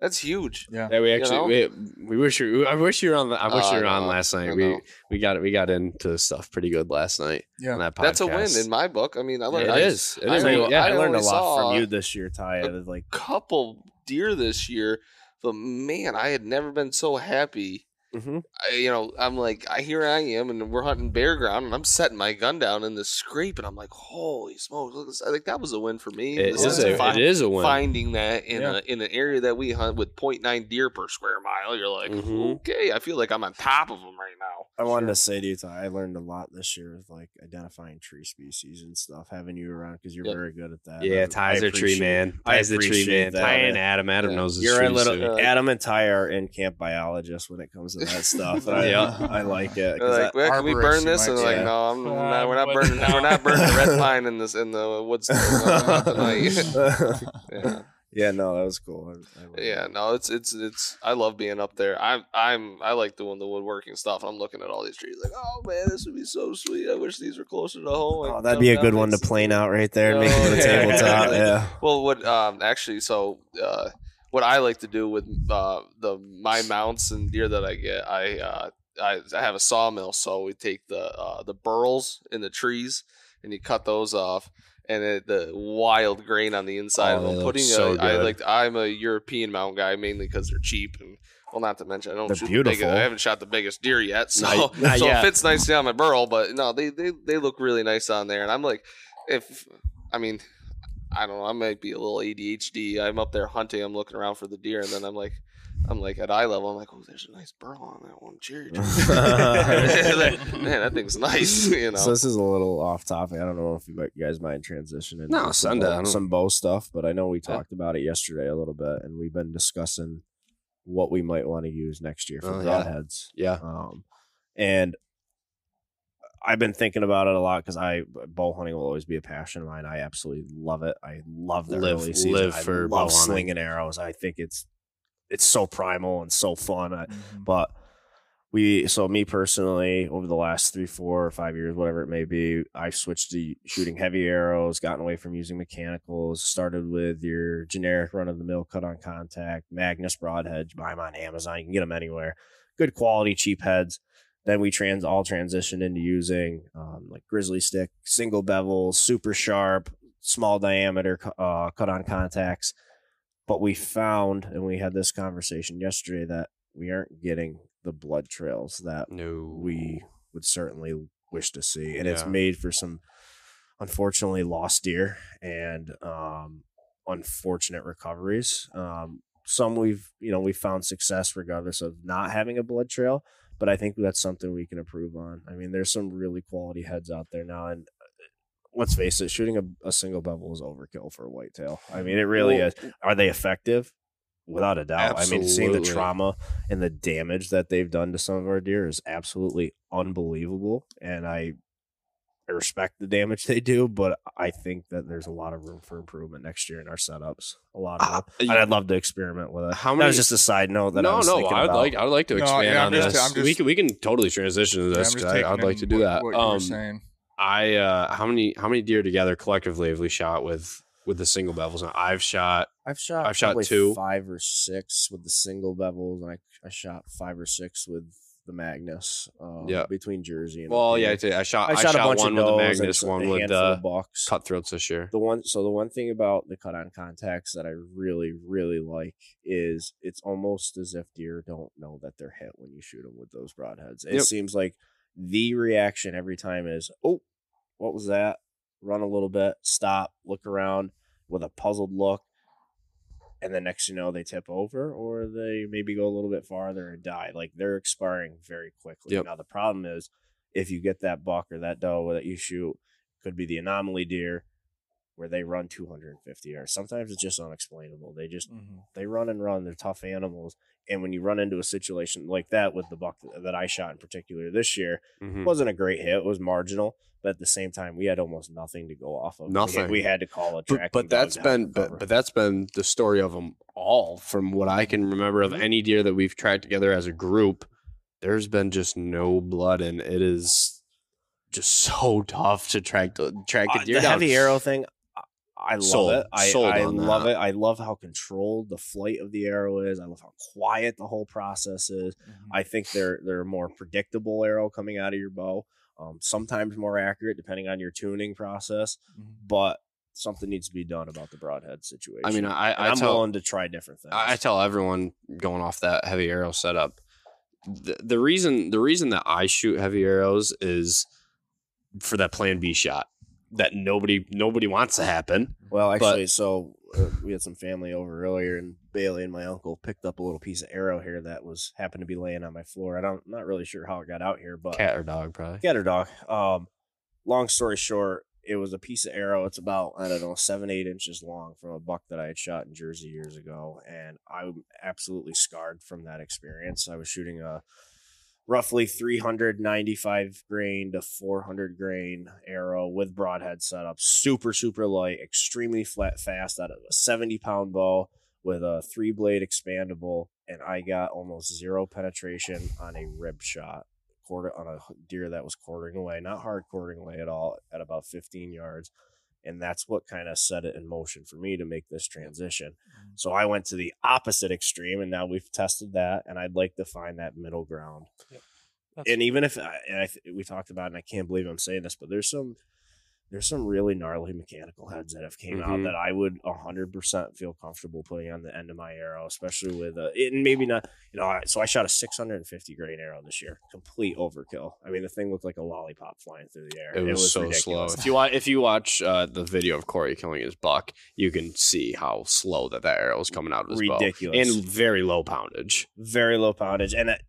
F: that's huge.
B: Yeah,
A: Yeah, we
F: You
A: actually
F: know?
A: we, we wish you. I wish you were on. The, I wish
F: Oh,
A: you were on last night. We
F: know.
A: we got we got into stuff pretty good last night.
B: yeah.
A: on that podcast.
F: That's a win in my book. I mean, I learned
A: It
F: I,
A: is. It
F: I
A: is.
D: I, yeah,
A: yeah,
D: I learned a lot from you this year, Ty.
F: a
D: of, Like
F: couple deer this year, but man, I had never been so happy.
D: Mhm.
F: I, you know, I'm like, I here I am, and we're hunting bear ground, and I'm setting my gun down in the scrape, and I'm like, holy smokes! Look. I think that was a win for me.
A: it
F: The
A: is
F: sense of
A: a
F: fi-
A: it is a win.
F: Finding that in
B: Yeah.
F: a in an area that we hunt with 0.9 deer per square mile, you're like,
A: Mhm.
F: okay, I feel like I'm on top of them right now.
D: I wanted to say to you, Ty, I learned a lot this year with like identifying tree species and stuff. Having you around because you're
F: Yep.
D: very good at that.
A: Yeah,
D: I- I
A: Ty's a tree man.
D: I
A: Ty's the tree
D: appreciate
A: man.
D: that.
A: Ty and Adam. Adam
F: Yeah.
A: knows his
D: You're a
A: trees,
D: little
A: too.
F: Uh,
D: Adam and Ty are in camp biologists when it comes to that stuff. [LAUGHS] I,
A: Yeah.
D: I like it.
F: Like, well, can we burn this? And they're like,
D: say.
F: no, I'm
E: Uh,
F: not, we're not
E: but
F: burning.
E: no.
F: We're not burning red [LAUGHS] pine in this in the woods. [LAUGHS] Tonight. yeah.
D: yeah, no, that was cool. I, I
F: Yeah,
D: it.
F: no, it's it's it's. I love being up there. I'm I'm I like doing the woodworking stuff. I'm looking at all these trees, like, oh man, this would be so sweet. I wish these were closer to home. I
D: Oh, that'd be a good one to plane out right there and
F: Oh,
D: make it to the tabletop.
F: exactly.
D: Yeah.
F: Well, what um actually, so uh, what I like to do with uh the my mounts and deer that I get, I uh I, I have a sawmill, so we take the uh the burls in the trees and you cut those off. And it, the wild grain on the inside
A: Oh,
F: of
A: they
F: them. Putting
A: so
F: a, I
A: good.
F: like. I'm a European mount guy mainly because they're cheap and well, not to mention I don't
D: They're
F: shoot the biggest-
D: beautiful.
F: I haven't shot the biggest deer yet, so
A: Not- not [LAUGHS]
F: so [LAUGHS]
A: yet.
F: it fits nicely on my burl. But no, they they they look really nice on there, and I'm like, if I mean, I don't know, I might be a little ADHD. I'm up there hunting, I'm looking around for the deer, and then I'm like, I'm like at eye level, I'm like, oh, there's a nice burl on that one, cherry tree. [LAUGHS] [LAUGHS] Man, that thing's nice, [LAUGHS] you know.
D: So this is a little off topic. I don't know if you might- you guys mind transitioning.
A: No,
D: into
A: send
D: some bow, some bow stuff, but I know we
A: Yeah.
D: talked about it yesterday a little bit, and we've been discussing what we might want to use next year for
A: Oh, yeah.
D: broadheads.
A: Yeah.
D: Um, and I've been thinking about it a lot because I bow hunting will always be a passion of mine. I absolutely love it. I love the
A: Live-
D: early season.
A: live
D: I
A: for bow
D: love slinging arrows. I think it's it's so primal and so fun. I,
B: Mhm.
D: but we so me personally over the last three four or five years whatever it may be i've switched to shooting heavy arrows gotten away from using mechanicals started with your generic run-of-the-mill cut on contact magnus broadheads buy them on amazon you can get them anywhere good quality cheap heads then we trans all transitioned into using um, like grizzly stick single bevel super sharp small diameter uh, cut on contacts but we found and we had this conversation yesterday that we aren't getting the blood trails that
A: No,
D: we would certainly wish to see. And it's made for some unfortunately lost deer and um, unfortunate recoveries. Um, some we've you know we found success regardless of not having a blood trail, but I think that's something we can improve on. I mean, there's some really quality heads out there now, and uh, let's face it, shooting a, a single bevel is overkill for a whitetail. I mean, it really
A: Well,
D: is. Are they effective? Without a doubt. I mean, seeing the trauma and the damage that they've done to some of our deer is absolutely unbelievable. And I, I respect the damage they do, but I think that there's a lot of room for improvement next year in our setups. A lot of
A: Uh,
D: them. And I'd love to experiment with it.
A: How
D: that
A: many-
D: was just a side note that I
A: no,
D: was
A: no.
D: thinking
A: I'd
D: about.
A: like I'd like to
B: No,
A: expand
B: yeah,
A: on
B: just-
A: this.
B: I'm just-
A: we can we can totally transition to this.
B: I'm just
A: 'cause I,
B: taking
A: I'd like to do
B: what-
A: that.
B: What you
A: Um,
B: saying.
A: I uh, how many how many deer together collectively have we shot with with the single bevels? Now, I've shot
D: I've shot
A: I've shot two.
D: five or six with the single bevels, and I, I shot five or six with the Magnus. Um,
A: Yeah.
D: between Jersey and
A: well, yeah,
D: here.
A: I'd say I shot
D: I shot, a bunch
A: one
D: of
A: with the Magnus, one with the
D: of bucks.
A: cutthroats this year.
D: The one, so the one thing about the cut on contacts that I really, really like is it's almost as if deer don't know that they're hit when you shoot them with those broadheads. It
A: Yep.
D: seems like the reaction every time is, "Oh, what was that?" Run a little bit, stop, look around with a puzzled look, and the next you know they tip over or they maybe go a little bit farther and die. Like they're expiring very quickly.
A: Yep.
D: Now the problem is if you get that buck or that doe that you shoot, could be the anomaly deer where they run 250 yards. Sometimes it's just unexplainable. They just
B: Mhm.
D: they run and run. They're tough animals. And when you run into a situation like that with the buck that I shot in particular this year,
A: Mhm.
D: it wasn't a great hit. It was marginal, but at the same time, we had almost nothing to go off of. We had-
A: Nothing.
D: We had, to call a
A: But,
D: track.
A: but that's been but, but that's been the story of them all from what I can remember
D: Mm-hmm.
A: of any deer that we've tracked together as a group. There's been just no blood, and it is just so tough to track the track the
D: Uh,
A: deer
D: the
A: down.
D: heavy arrow thing. I- love
A: Sold.
D: it. I, I love
A: that.
D: it. I love how controlled the flight of the arrow is. I love how quiet the whole process is.
B: Mhm.
D: I think they're they're a more predictable arrow coming out of your bow. Um, sometimes more accurate depending on your tuning process,
B: Mhm.
D: but something needs to be done about the broadhead situation.
A: I mean, I, I
D: I'm
A: tell
D: willing to try different things.
A: I I tell everyone going off that heavy arrow setup. The, the reason the reason that I shoot heavy arrows is for that plan B shot that nobody nobody wants to happen.
D: Well, actually, so uh, we had some family over earlier, and Bailey and my uncle picked up a little piece of arrow here that was happened to be laying on my floor. I don't, not really sure how it got out here, but
A: Cat or dog, probably.
D: cat or dog. Um, long story short, it was a piece of arrow. It's about I don't know seven eight inches long from a buck that I had shot in Jersey years ago, and I'm absolutely scarred from that experience. I was shooting a roughly 395 grain to 400 grain arrow with broadhead setup, super super light, extremely flat fast out of a 70 pound bow with a three blade expandable, and I got almost zero penetration on a rib shot quarter on a deer that was quartering away, not hard quartering away at all, at about 15 yards. And that's what kind of set it in motion for me to make this transition. Mm-hmm. So I went to the opposite extreme, and now we've tested that, and I'd like to find that middle ground.
E: That's-
D: And even if I, and I th- we talked about, it, and I can't believe I'm saying this, but there's some there's some really gnarly mechanical heads that have came out
A: Mhm.
D: that I would 100% feel comfortable putting on the end of my arrow, especially with a, it, and maybe not, you know, I, so I shot a 650 grain arrow this year, complete overkill. I mean, the thing looked like a lollipop flying through the air.
A: It was, so
D: ridiculous.
A: slow. If you [LAUGHS] watch, if you watch uh, the video of Corey killing his buck, you can see how slow that that arrow was coming out of his bow,
D: ridiculous
A: and very low poundage.
D: very low poundage and it,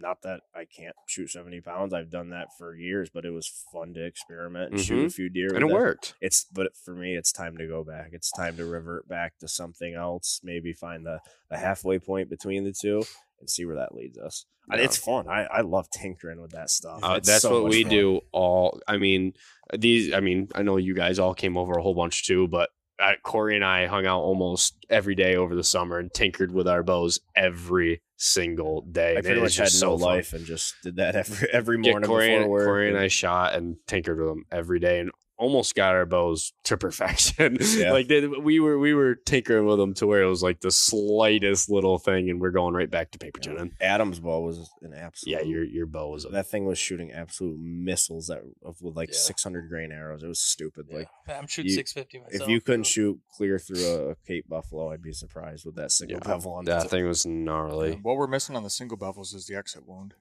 D: not that i can't shoot 70 pounds i've done that for years but it was fun to experiment and shoot a few deer
A: Mm-hmm. And it
D: that.
A: worked.
D: it's but for me it's time to go back it's time to revert back to something else maybe find the, the halfway point between the two and see where that leads us
A: Yeah.
D: it's fun I, I love tinkering with that stuff
A: Uh, that's
D: so
A: what we
D: fun.
A: do all. I mean, these. I mean, I know you guys all came over a whole bunch too, but uh, Corey and I hung out almost every day over the summer and tinkered with our bows every single day.
D: I pretty much had no
A: fun.
D: life and just did that [LAUGHS] every every
A: Yeah,
D: morning
A: Corey,
D: before
A: and,
D: work.
A: Corey and I shot and tinkered with them every day and almost got our bows to perfection. [LAUGHS]
D: Yeah.
A: like they, we were we were tinkering with them to where it was like the slightest little thing, and we're going right back to paper tuning.
D: Adam's bow was an absolute.
A: Yeah, your your bow was a
D: that thing was shooting absolute missiles that of, with like
E: Yeah.
D: 600 grain arrows. It was stupid. Like
E: I'm shooting 650 myself.
D: if you couldn't shoot clear through a, Cape Buffalo, I'd be surprised with that single
A: Yeah,
D: bevel on
A: that thing was gnarly.
B: What we're missing on the single bevels is the exit wound.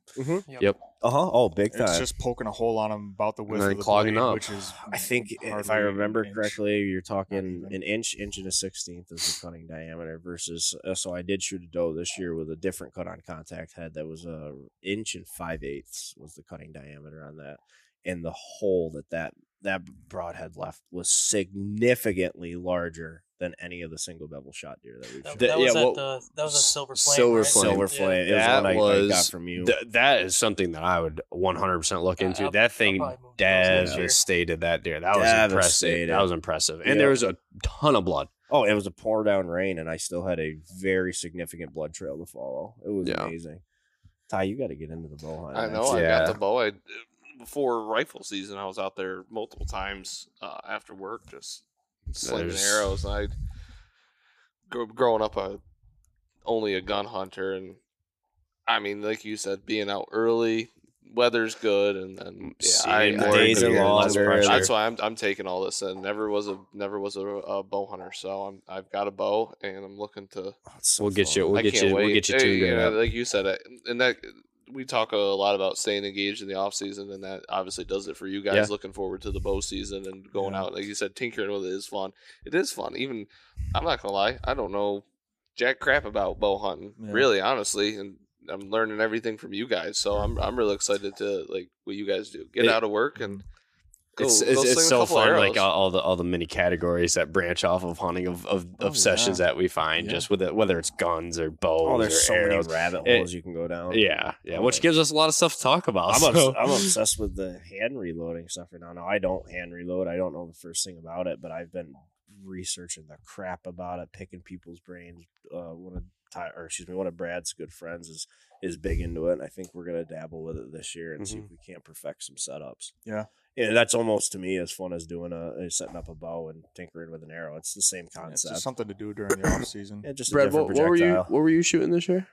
B: Yep.
D: Uh huh. Oh, big time.
B: It's just poking a hole on them about the width
A: then
B: of the
A: clogging
B: blade,
A: up.
B: which is
D: I think if I remember correctly, you're talking an inch, inch and a sixteenth is the cutting diameter versus. Uh, so I did shoot a doe this year with a different cut on contact head that was a inch and five eighths was the cutting diameter on that, and the hole that that that broadhead left was significantly larger than any of the single bevel shot deer that we've shot.
A: The-
E: that was
A: yeah,
E: at
A: well,
E: the that was a silver flame.
A: Silver
E: right?
A: Flame.
D: Silver
E: Yeah.
D: flame. It was
A: That
D: one I, I got
A: was-
D: from you.
A: Th- that is something that I would 100% look
E: Yeah,
A: into.
E: I'll-
A: that thing
E: probably move those next year.
A: devastated that deer. That was impressive. That was impressive. And
D: Yeah.
A: there was a ton of blood.
D: Oh, it was a pour down rain, and I still had a very significant blood trail to follow. It was
A: Yeah.
D: amazing. Ty, you got to get into the bow hunt.
F: I
D: man.
F: know. I
A: Yeah.
F: got the bow. I before rifle season, I was out there multiple times uh, after work, just slinging
A: There's-
F: arrows. I, gr- growing up, a only a gun hunter, and I mean, like you said, being out early, weather's good, and then mm, yeah, I,
A: more
D: days are longer.
F: That's why I'm I'm taking all this in. Never was a never was a, a bow hunter, so I'm I've got a bow and I'm looking to
D: Oh, so
A: We'll get you. We'll
F: I
A: get you.
F: wait.
A: We'll get you
F: Hey,
A: in.
F: know, like you said, and that we talk a lot about staying engaged in the off season, and that obviously does it for you guys.
A: Yeah.
F: Looking forward to the bow season and going
B: Yeah.
F: out, like you said, tinkering with it is fun. It is fun. Even I'm not gonna lie, I don't know jack crap about bow hunting,
B: Yeah.
F: really, honestly, and I'm learning everything from you guys. So I'm I'm really excited to like what you guys do. Get
A: It-
F: out of work and go.
A: it's
F: go
A: it's, it's so fun,
F: arrows.
A: like all, all the all the mini categories that branch off of hunting of of, of
B: Oh,
A: sessions
B: yeah.
A: that we find,
B: Yeah.
A: just with it, whether it's guns or bows
D: Oh,
A: or
D: there's so
A: arrows.
D: many rabbit
A: It-
D: holes you can go down.
A: Yeah, yeah,
D: Oh,
A: which
D: yeah.
A: gives us a lot of stuff to talk about.
D: I'm,
A: so-
D: obs- I'm [LAUGHS] obsessed with the hand reloading stuff right now. Now I don't hand reload. I don't know the first thing about it, but I've been researching the crap about it, picking people's brains. Uh, one of Ty, or excuse me, one of Brad's good friends is is big into it, and I think we're gonna dabble with it this year and see
A: Mhm.
D: if we can't perfect some setups.
B: Yeah.
D: Yeah, that's almost to me as fun as doing a is setting up a bow and tinkering with an arrow. It's the same
B: It's
D: concept.
B: just something to do during the off season. [COUGHS]
D: yeah, just a
A: Brad,
D: different
A: what, what were you what were you shooting this year?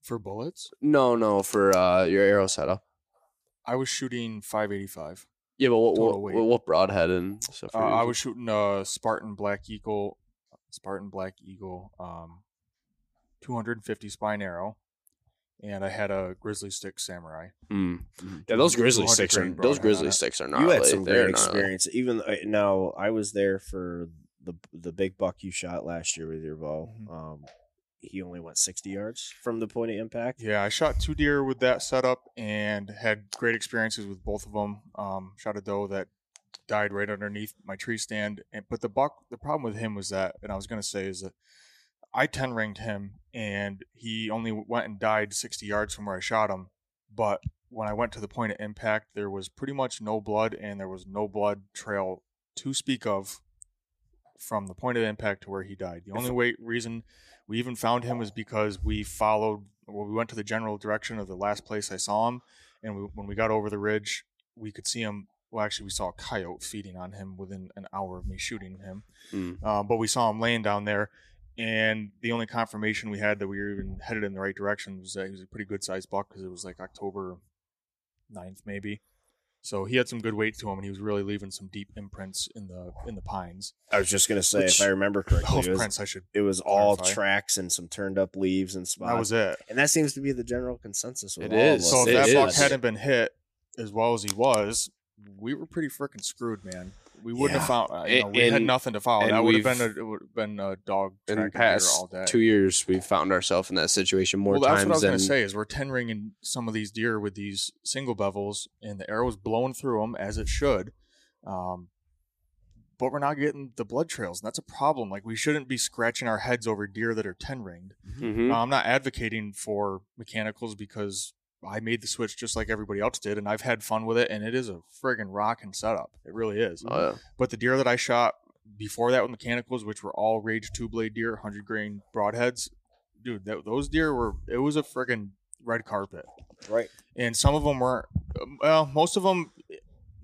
B: For bullets,
A: No, no, for uh, your arrow setup.
B: I was shooting 585.
A: Yeah, but what
B: Total
A: what, what broadhead and stuff?
B: Uh, I was shooting a Spartan Black Eagle, Spartan Black Eagle, um, 250 spine arrow, and I had a Grizzly Stick Samurai.
A: Mm. Yeah, those grizzly sticks are those grizzly sticks are
D: not.
A: you
D: had some
A: They're
D: great
A: gnarly.
D: experience. Even uh, now, I was there for the the big buck you shot last year with your bow.
B: Mhm.
D: Um, he only went sixty yards from the point of impact.
B: Yeah, I shot two deer with that setup and had great experiences with both of them. Um, shot a doe that died right underneath my tree stand, and but the buck, the problem with him was that, and I was gonna say is that I ten ringed him, and he only went and died sixty yards from where I shot him. But when I went to the point of impact, there was pretty much no blood, and there was no blood trail to speak of from the point of impact to where he died. The only way reason we even found him was because we followed. Well, we went to the general direction of the last place I saw him, and we, when we got over the ridge, we could see him. Well, actually, we saw a coyote feeding on him within an hour of me shooting him.
A: Mm.
B: Um, but we saw him laying down there, and the only confirmation we had that we were even headed in the right direction was that he was a pretty good sized buck because it was like October 9th, maybe. So he had some good weight to him, and he was really leaving some deep imprints in the in the pines.
D: I was just gonna say,
B: Which-
D: if I remember correctly,
B: Hoof
D: it was,
B: prints, I should.
D: it was all
B: clarify.
D: tracks and some turned up leaves and spots.
B: That was it.
D: and that seems to be the general consensus. With
A: It
D: all of us.
B: So if
A: It
B: that buck hadn't been hit as well as he was, we were pretty freaking screwed, man. We wouldn't
D: Yeah.
B: have found. Uh, you know,
A: And-
B: we had nothing to follow. That would have been a, it would have been a dog
A: In the past
B: all day.
A: two years, we've found ourselves in that situation more
B: well, that's what I
A: times
B: was
A: than
B: going to say. Is we're ten ringing some of these deer with these single bevels, and the arrow's blowing through them as it should. Um, but we're not getting the blood trails, and that's a problem. Like we shouldn't be scratching our heads over deer that are ten ringed.
A: Mhm.
B: Uh, I'm not advocating for mechanicals because I made the switch just like everybody else did, and I've had fun with it, and it is a friggin' rocking setup. It really is.
A: Oh, yeah.
B: But the deer that I shot before that with mechanicals, which were all Rage two blade deer, hundred grain broadheads. Dude, that, those deer were it was a friggin' red carpet,
D: Right.
B: and some of them weren't. well, most of them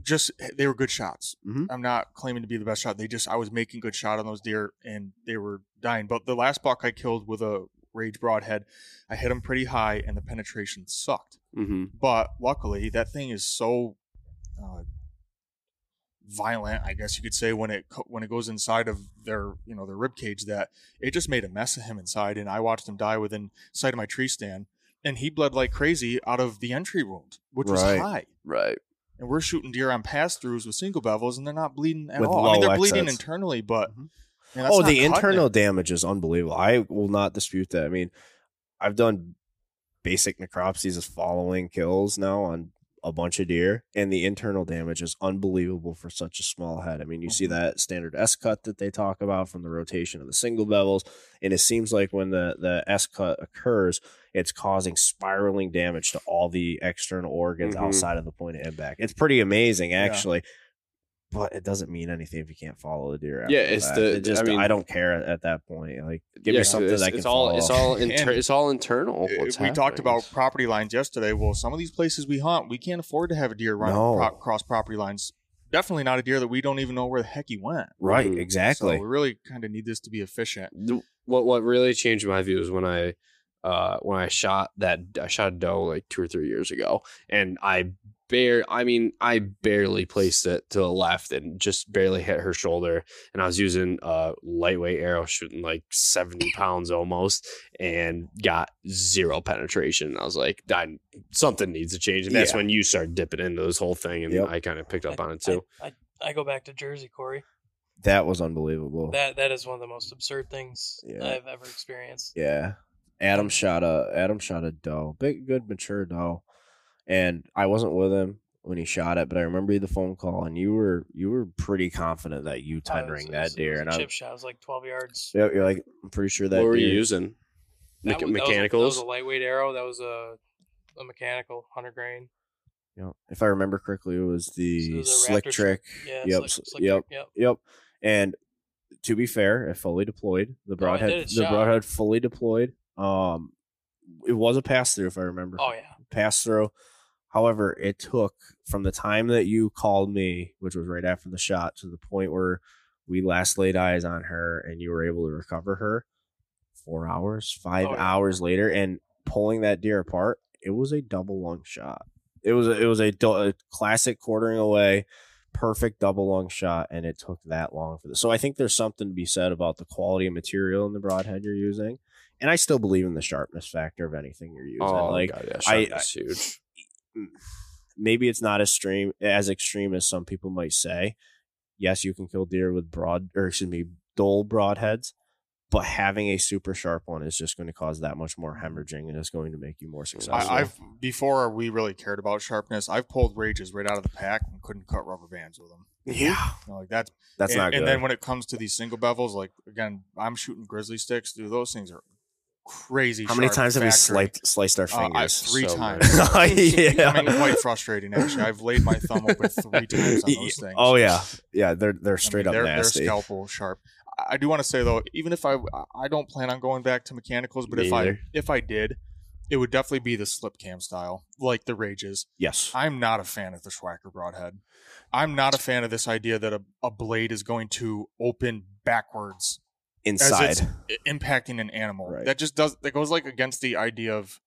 B: just they were good shots.
D: Mhm.
B: I'm not claiming to be the best shot. They just I was making good shot on those deer, and they were dying. But the last buck I killed with a Rage broadhead, I hit him pretty high, and the penetration sucked.
A: Mm-hmm.
B: But luckily, that thing is so uh, violent, I guess you could say, when it co- when it goes inside of their you know their rib cage, that it just made a mess of him inside, and I watched him die within sight of my tree stand, and he bled like crazy out of the entry wound, which was
D: Right.
B: high.
A: Right.
B: And we're shooting deer on pass throughs with single bevels, and they're not bleeding at
D: With
B: all. I mean, they're bleeding internally, but
D: Mhm.
B: Man,
D: Oh, the internal damage is unbelievable. I will not dispute that. I mean, I've done basic necropsies as following kills now on a bunch of deer, and the internal damage is unbelievable for such a small head. I mean, you see
B: Mhm.
D: that standard S cut that they talk about from the rotation of the single bevels, and it seems like when the the S cut occurs, it's causing spiraling damage to all the external organs
A: Mhm.
D: outside of the point of impact. It's pretty amazing, actually. But it doesn't mean anything if you can't follow the deer.
A: Yeah, it's
D: that.
A: the-
D: It just
A: I mean-
D: I don't care at, at that point. Like, give
A: Yeah,
D: me something
A: it's,
D: I can
A: it's all
D: follow.
A: it's all inter- it's all internal. What's
B: we talked about property lines yesterday. Well, some of these places we hunt, we can't afford to have a deer run
D: No.
B: pro- cross property lines. Definitely not a deer that we don't even know where the heck he went.
D: right,
A: Mhm.
D: exactly.
B: So we really kind of need this to be efficient.
A: The- what what really changed my views when I uh when I shot that I shot a doe like two or three years ago and I bare I mean I barely placed it to the left and just barely hit her shoulder and I was using a lightweight arrow shooting like 70 [LAUGHS] pounds almost and got zero penetration. I was like I, something needs to change and that's
D: Yeah.
A: when you start dipping into this whole thing and
D: Yep.
A: I kind of picked up
E: I-
A: on it too.
E: I, I, I go back to Jersey, Corey.
D: that was unbelievable.
E: That that is one of the most absurd things
D: Yeah.
E: I've ever experienced.
D: yeah, Adam shot a Adam shot a doe, big, good, mature doe, and I wasn't with him when he shot it, but I remember the phone call, and you were you were pretty confident that you
E: it was-
D: tendering
E: it
D: that
E: was- it
D: deer,
E: was a
D: and I
E: chip shot. It was like twelve yards.
D: yeah, you're like I'm pretty sure that
A: what were you
D: deer-
A: using?
E: That
A: Mecha-
E: was- that was a- That
A: mechanicals?
E: was a lightweight arrow. That was a a mechanical hundred grain.
D: You know, if I remember correctly, it was the
E: So it was
D: slick
E: Raptor
D: trick.
E: Yeah.
D: Yep,
E: Slick, slick
D: yep.
E: trick, yep.
D: Yep. And to be fair, it fully deployed. The broadhead,
E: did
D: the
E: job.
D: broadhead fully deployed. Um, it was a pass through, if I remember.
E: Oh yeah.
D: Pass through. However, it took from the time that you called me, which was right after the shot, to the point where we last laid eyes on her and you were able to recover her. Four hours, five
E: Oh, yeah.
D: hours later, and pulling that deer apart, it was a double lung shot. It was a, it was a, a classic quartering away, perfect double lung shot, and it took that long for this. So I think there's something to be said about the quality of material in the broadhead you're using, and I still believe in the sharpness factor of anything you're using.
A: Oh,
D: like
A: God, yeah,
D: I-
A: sharpness huge. Hmm.
D: maybe it's not as extreme as extreme as some people might say. Yes, you can kill deer with broad or excuse me, dull broadheads, but having a super sharp one is just going to cause that much more mm-hmm. hemorrhaging and it's going to make you more successful.
B: I, I've before we really cared about sharpness, I've pulled rages right out of the pack and couldn't cut rubber bands with them.
D: yeah,
B: You know, like that's
D: that's
B: and,
D: not good.
B: And then when it comes to these single bevels, like again, I'm shooting grizzly sticks. Dude, those things are crazy.
D: How many
B: sharp
D: times have we sliced, sliced our
B: Uh,
D: fingers?
B: three
A: So
B: times. [LAUGHS]
D: yeah.
B: I mean, quite frustrating actually. I've laid my thumb open three times on [LAUGHS] those things.
D: Oh yeah, yeah. They're they're
B: I
D: straight
B: mean,
D: up
B: they're,
D: nasty.
B: They're scalpel sharp. I I do want to say though, even if I I don't plan on going back to mechanicals, but
A: Me
B: if I if I did, it would definitely be the slip cam style, like the rages.
D: yes,
B: I'm not a fan of the Swhacker broadhead. I'm not a fan of this idea that a, a blade is going to open backwards as
D: inside.
B: it's impacting an animal.
D: Right.
B: That just does that goes like against the idea of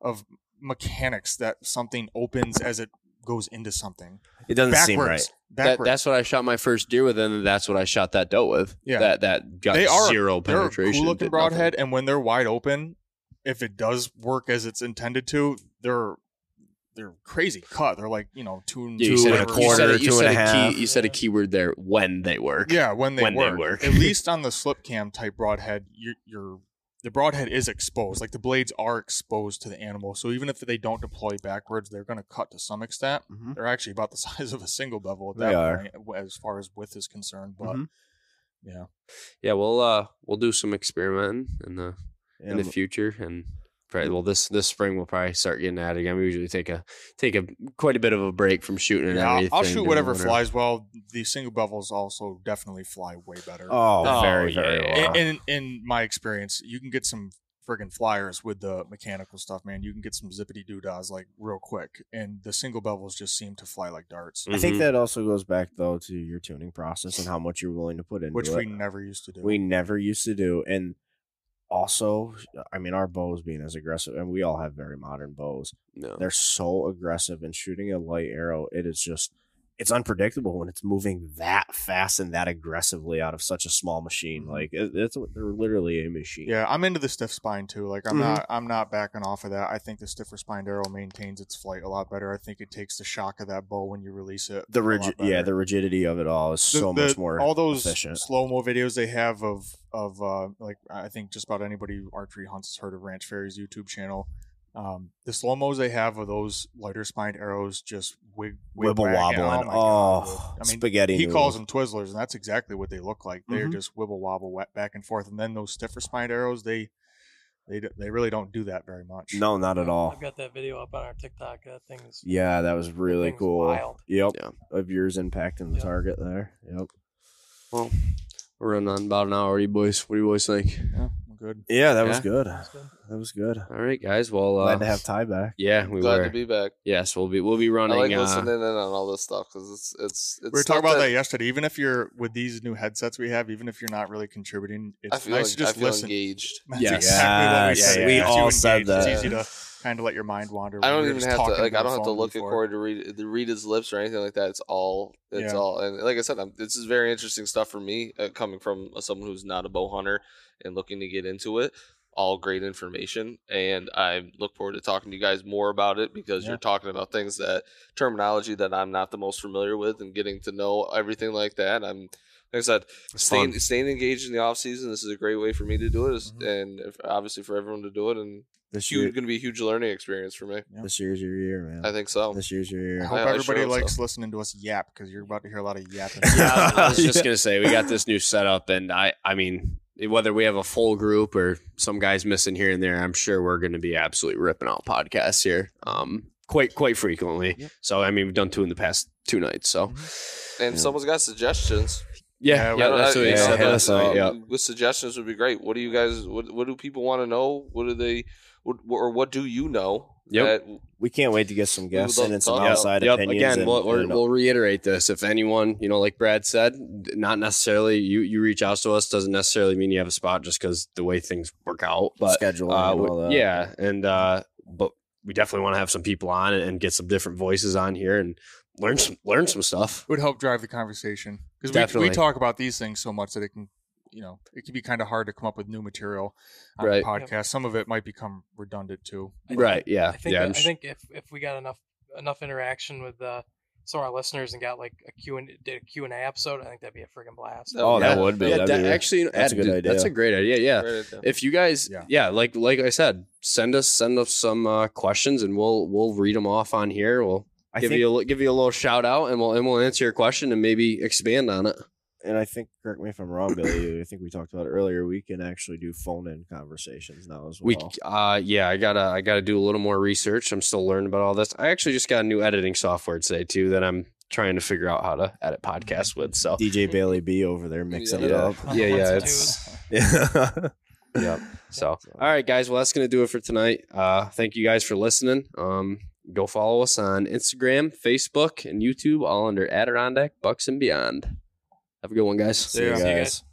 B: of mechanics that something opens as it goes into something.
D: It doesn't
B: Backwards.
D: seem right.
A: That, that's what I shot my first deer with, and that's what I shot that doe with.
B: Yeah.
A: that that got
B: They are-
A: zero
B: they're
A: penetration.
B: cool looking
A: did
B: broadhead, and when they're wide open, if it does work as it's intended to, they're they're crazy cut. They're like you know two and.
A: Yeah, you
D: two
A: said
D: and a
A: you
D: quarter,
A: said, you
D: two and
A: said
D: a half.
A: Key, you said a keyword there. When they work.
B: Yeah, when they
A: When they
B: work.
A: work.
B: At least [LAUGHS] on the slip cam type broadhead, you're, you're the broadhead is exposed. Like the blades are exposed to the animal. So even if they don't deploy backwards, they're going to cut to some extent.
D: Mhm.
B: They're actually about the [LAUGHS] size of a single bevel at
D: They
B: that
D: are.
B: point, as far as width is concerned. But
D: Mhm.
B: yeah,
A: yeah. We'll uh we'll do some experimenting in the in the future, and Right. Well, this this spring we'll probably start getting at it again. We usually take a take a quite a bit of a break from shooting and
B: Yeah, I'll,
A: everything.
B: I'll shoot whatever
A: winter.
B: flies well. The single bevels also definitely fly way better.
D: Oh,
A: Oh,
D: very,
A: yeah,
D: very
A: yeah,
D: well.
B: in, in in my experience, you can get some friggin' flyers with the mechanical stuff, man. You can get some zippity doodahs like real quick, and the single bevels just seem to fly like darts,
D: I think
A: Mhm.
D: that also goes back though to your tuning process and how much you're willing to put in,
B: which
D: it.
B: we never used to do.
D: we never used to do, and also, I mean, our bows being as aggressive, and we all have very modern bows.
A: No.
D: They're so aggressive, and shooting a light arrow, it is just. It's unpredictable when it's moving that fast and that aggressively out of such a small machine.
B: Mhm.
D: Like it, it's they're literally a machine.
B: yeah, I'm into the stiff spine too. Like I'm
A: Mhm.
B: not I'm not backing off of that. I think the stiffer spined arrow maintains its flight a lot better. I think it takes the shock of that bow when you release it.
D: the rigid, yeah, the rigidity of it all is
B: the-
D: so
B: the-
D: much more.
B: all those slow mo videos they have of of uh like I think just about anybody who archery hunts has heard of Ranch Fairy's YouTube channel. Um, the slow mos they have of those lighter spined arrows just wig, wig
D: Wibble
B: wagging.
D: wobbling.
B: my
D: Oh,
B: I mean,
D: spaghetti.
B: he calls them Twizzlers, and that's exactly what they look like. They're
D: Mhm.
B: just wibble wobble wet back and forth. And then those stiffer spined arrows, they they they really don't do that very much.
D: No, not at all.
E: I've got that video up on our TikTok. That thing is
D: Yeah, that was really
E: thing's
D: cool.
E: wild.
D: Yep.
A: Yeah.
D: Of yours impacting the
E: Yeah.
D: target there. Yep.
A: Well, we're running on about an hour already, boys. What do you boys think?
B: Yeah, I'm good.
D: Yeah, that was
A: Yeah.
D: good.
E: Good.
D: That was good.
A: All right, guys. Well, uh,
D: Glad to have Ty back.
A: yeah, we
F: Glad
A: were.
F: to be back.
A: yes, we'll be we'll be
F: I
A: running.
F: like
A: uh,
F: listening in on all this stuff because it's it's it's.
B: we were
F: stuff
B: talking about that, yesterday. Even if you're with these new headsets we have, even if you're not really contributing,
F: I
B: it's
F: feel,
B: nice to
F: I
B: just
F: feel
B: listen.
F: engaged.
B: That's
A: Yes.
B: exactly what we
D: Yes,
B: said. It
D: we
B: keeps you
D: all said
B: engaged. It's
D: that.
B: easy to kind of let your mind wander.
F: I don't even have to like. I don't have to look at
B: before.
F: Corey to read to read his lips or anything like that. It's all. It's
B: Yeah.
F: all. And like I said, I'm, this is very interesting stuff for me, uh, coming from someone who's not a bow hunter and looking to get into it. All great information, and I look forward to talking to you guys more about it because
B: Yeah.
F: you're talking about things that terminology that I'm not the most familiar with, and getting to know everything like that. I'm like I said,
B: It's
F: staying
B: fun.
F: staying engaged in the off season. This is a great way for me to do it, is-
B: Mhm.
F: and if, obviously for everyone to do it. And
D: This
F: huge,
D: year,
F: going to be a huge learning experience for me.
B: Yeah.
D: this year's your year, man.
F: I think so.
D: this year's your year.
B: I hope
F: I- I
B: everybody
F: sure hope so.
B: likes listening to us yap because you're about to hear a lot of yapping. [LAUGHS]
A: yeah, I was [LAUGHS] just
D: Yeah.
A: gonna say we got this new setup, and I, I mean, whether we have a full group or some guys missing here and there, I'm sure we're going to be absolutely ripping out podcasts here, um, quite quite frequently.
B: Yep.
A: So I mean, we've done two in the past two nights. So
F: And
D: Yeah.
F: someone's got suggestions.
A: Yeah,
B: Yeah,
A: yeah, that's what he
D: yeah,
A: said.
D: hit
F: know, that,
D: up.
F: uh,
A: Yeah.
F: With suggestions would be great. What do you guys? What, what do people want to know? What do they? What, or what do you know?
A: Yep.
F: that-
D: We can't wait to get some guests
F: love
D: in
F: to
D: and some
F: talk
D: outside
A: Yep.
D: opinions.
A: Again,
D: and,
A: we'll, we'll, we'll reiterate this. If anyone, you know, like Brad said, not necessarily you you reach out to us doesn't necessarily mean you have a spot just because the way things work out. But
D: scheduling
A: uh,
D: and all that.
A: yeah, and uh, but we definitely want to have some people on and, and get some different voices on here and learn some learn some stuff.
B: would help drive the conversation because we, we talk about these things so much that it can you know it can be kind of hard to come up with new material on
A: Right.
B: the podcast some of it might become redundant too
E: I-
A: Right? Yeah.
E: I think
A: yeah.
E: that-
A: I'm
E: I think if if we got enough enough interaction with uh, some of our listeners and got like a Q and did a Q and A episode, I think that'd be a freaking blast.
D: Oh,
F: would-
D: that would be.
A: yeah,
D: That'd be-
A: actually, you know,
D: that's a good
A: dude, That's a great idea. Yeah.
F: Write it.
A: If you guys, yeah,
B: Yeah.
A: like like I said, send us send us some uh, questions and we'll we'll read them off on here. We'll
D: I
A: give
D: think,
A: you a, li- give you a little shout out and we'll and we'll answer your question and maybe expand on it.
D: and I think, correct me if I'm wrong, Bailey. I think we talked about it earlier. We can actually do phone-in conversations now as well.
A: We
D: well.
A: uh yeah, I gotta I gotta do a little more research. I'm still learning about all this. I actually just got a new editing software today too that I'm trying to figure out how to edit podcasts with. So
D: DJ Bailey B over there mixing it up.
A: yeah, yeah,
E: Ones
A: it's
D: Yeah. [LAUGHS]
A: Yep. So, all right, guys. Well, that's going to do it for tonight. Uh, thank you guys for listening. Um, go follow us on Instagram, Facebook, and YouTube, all under Adirondack Bucks and Beyond. Have a good one, guys.
D: See you
B: Yeah.
E: See you
D: guys.
E: guys.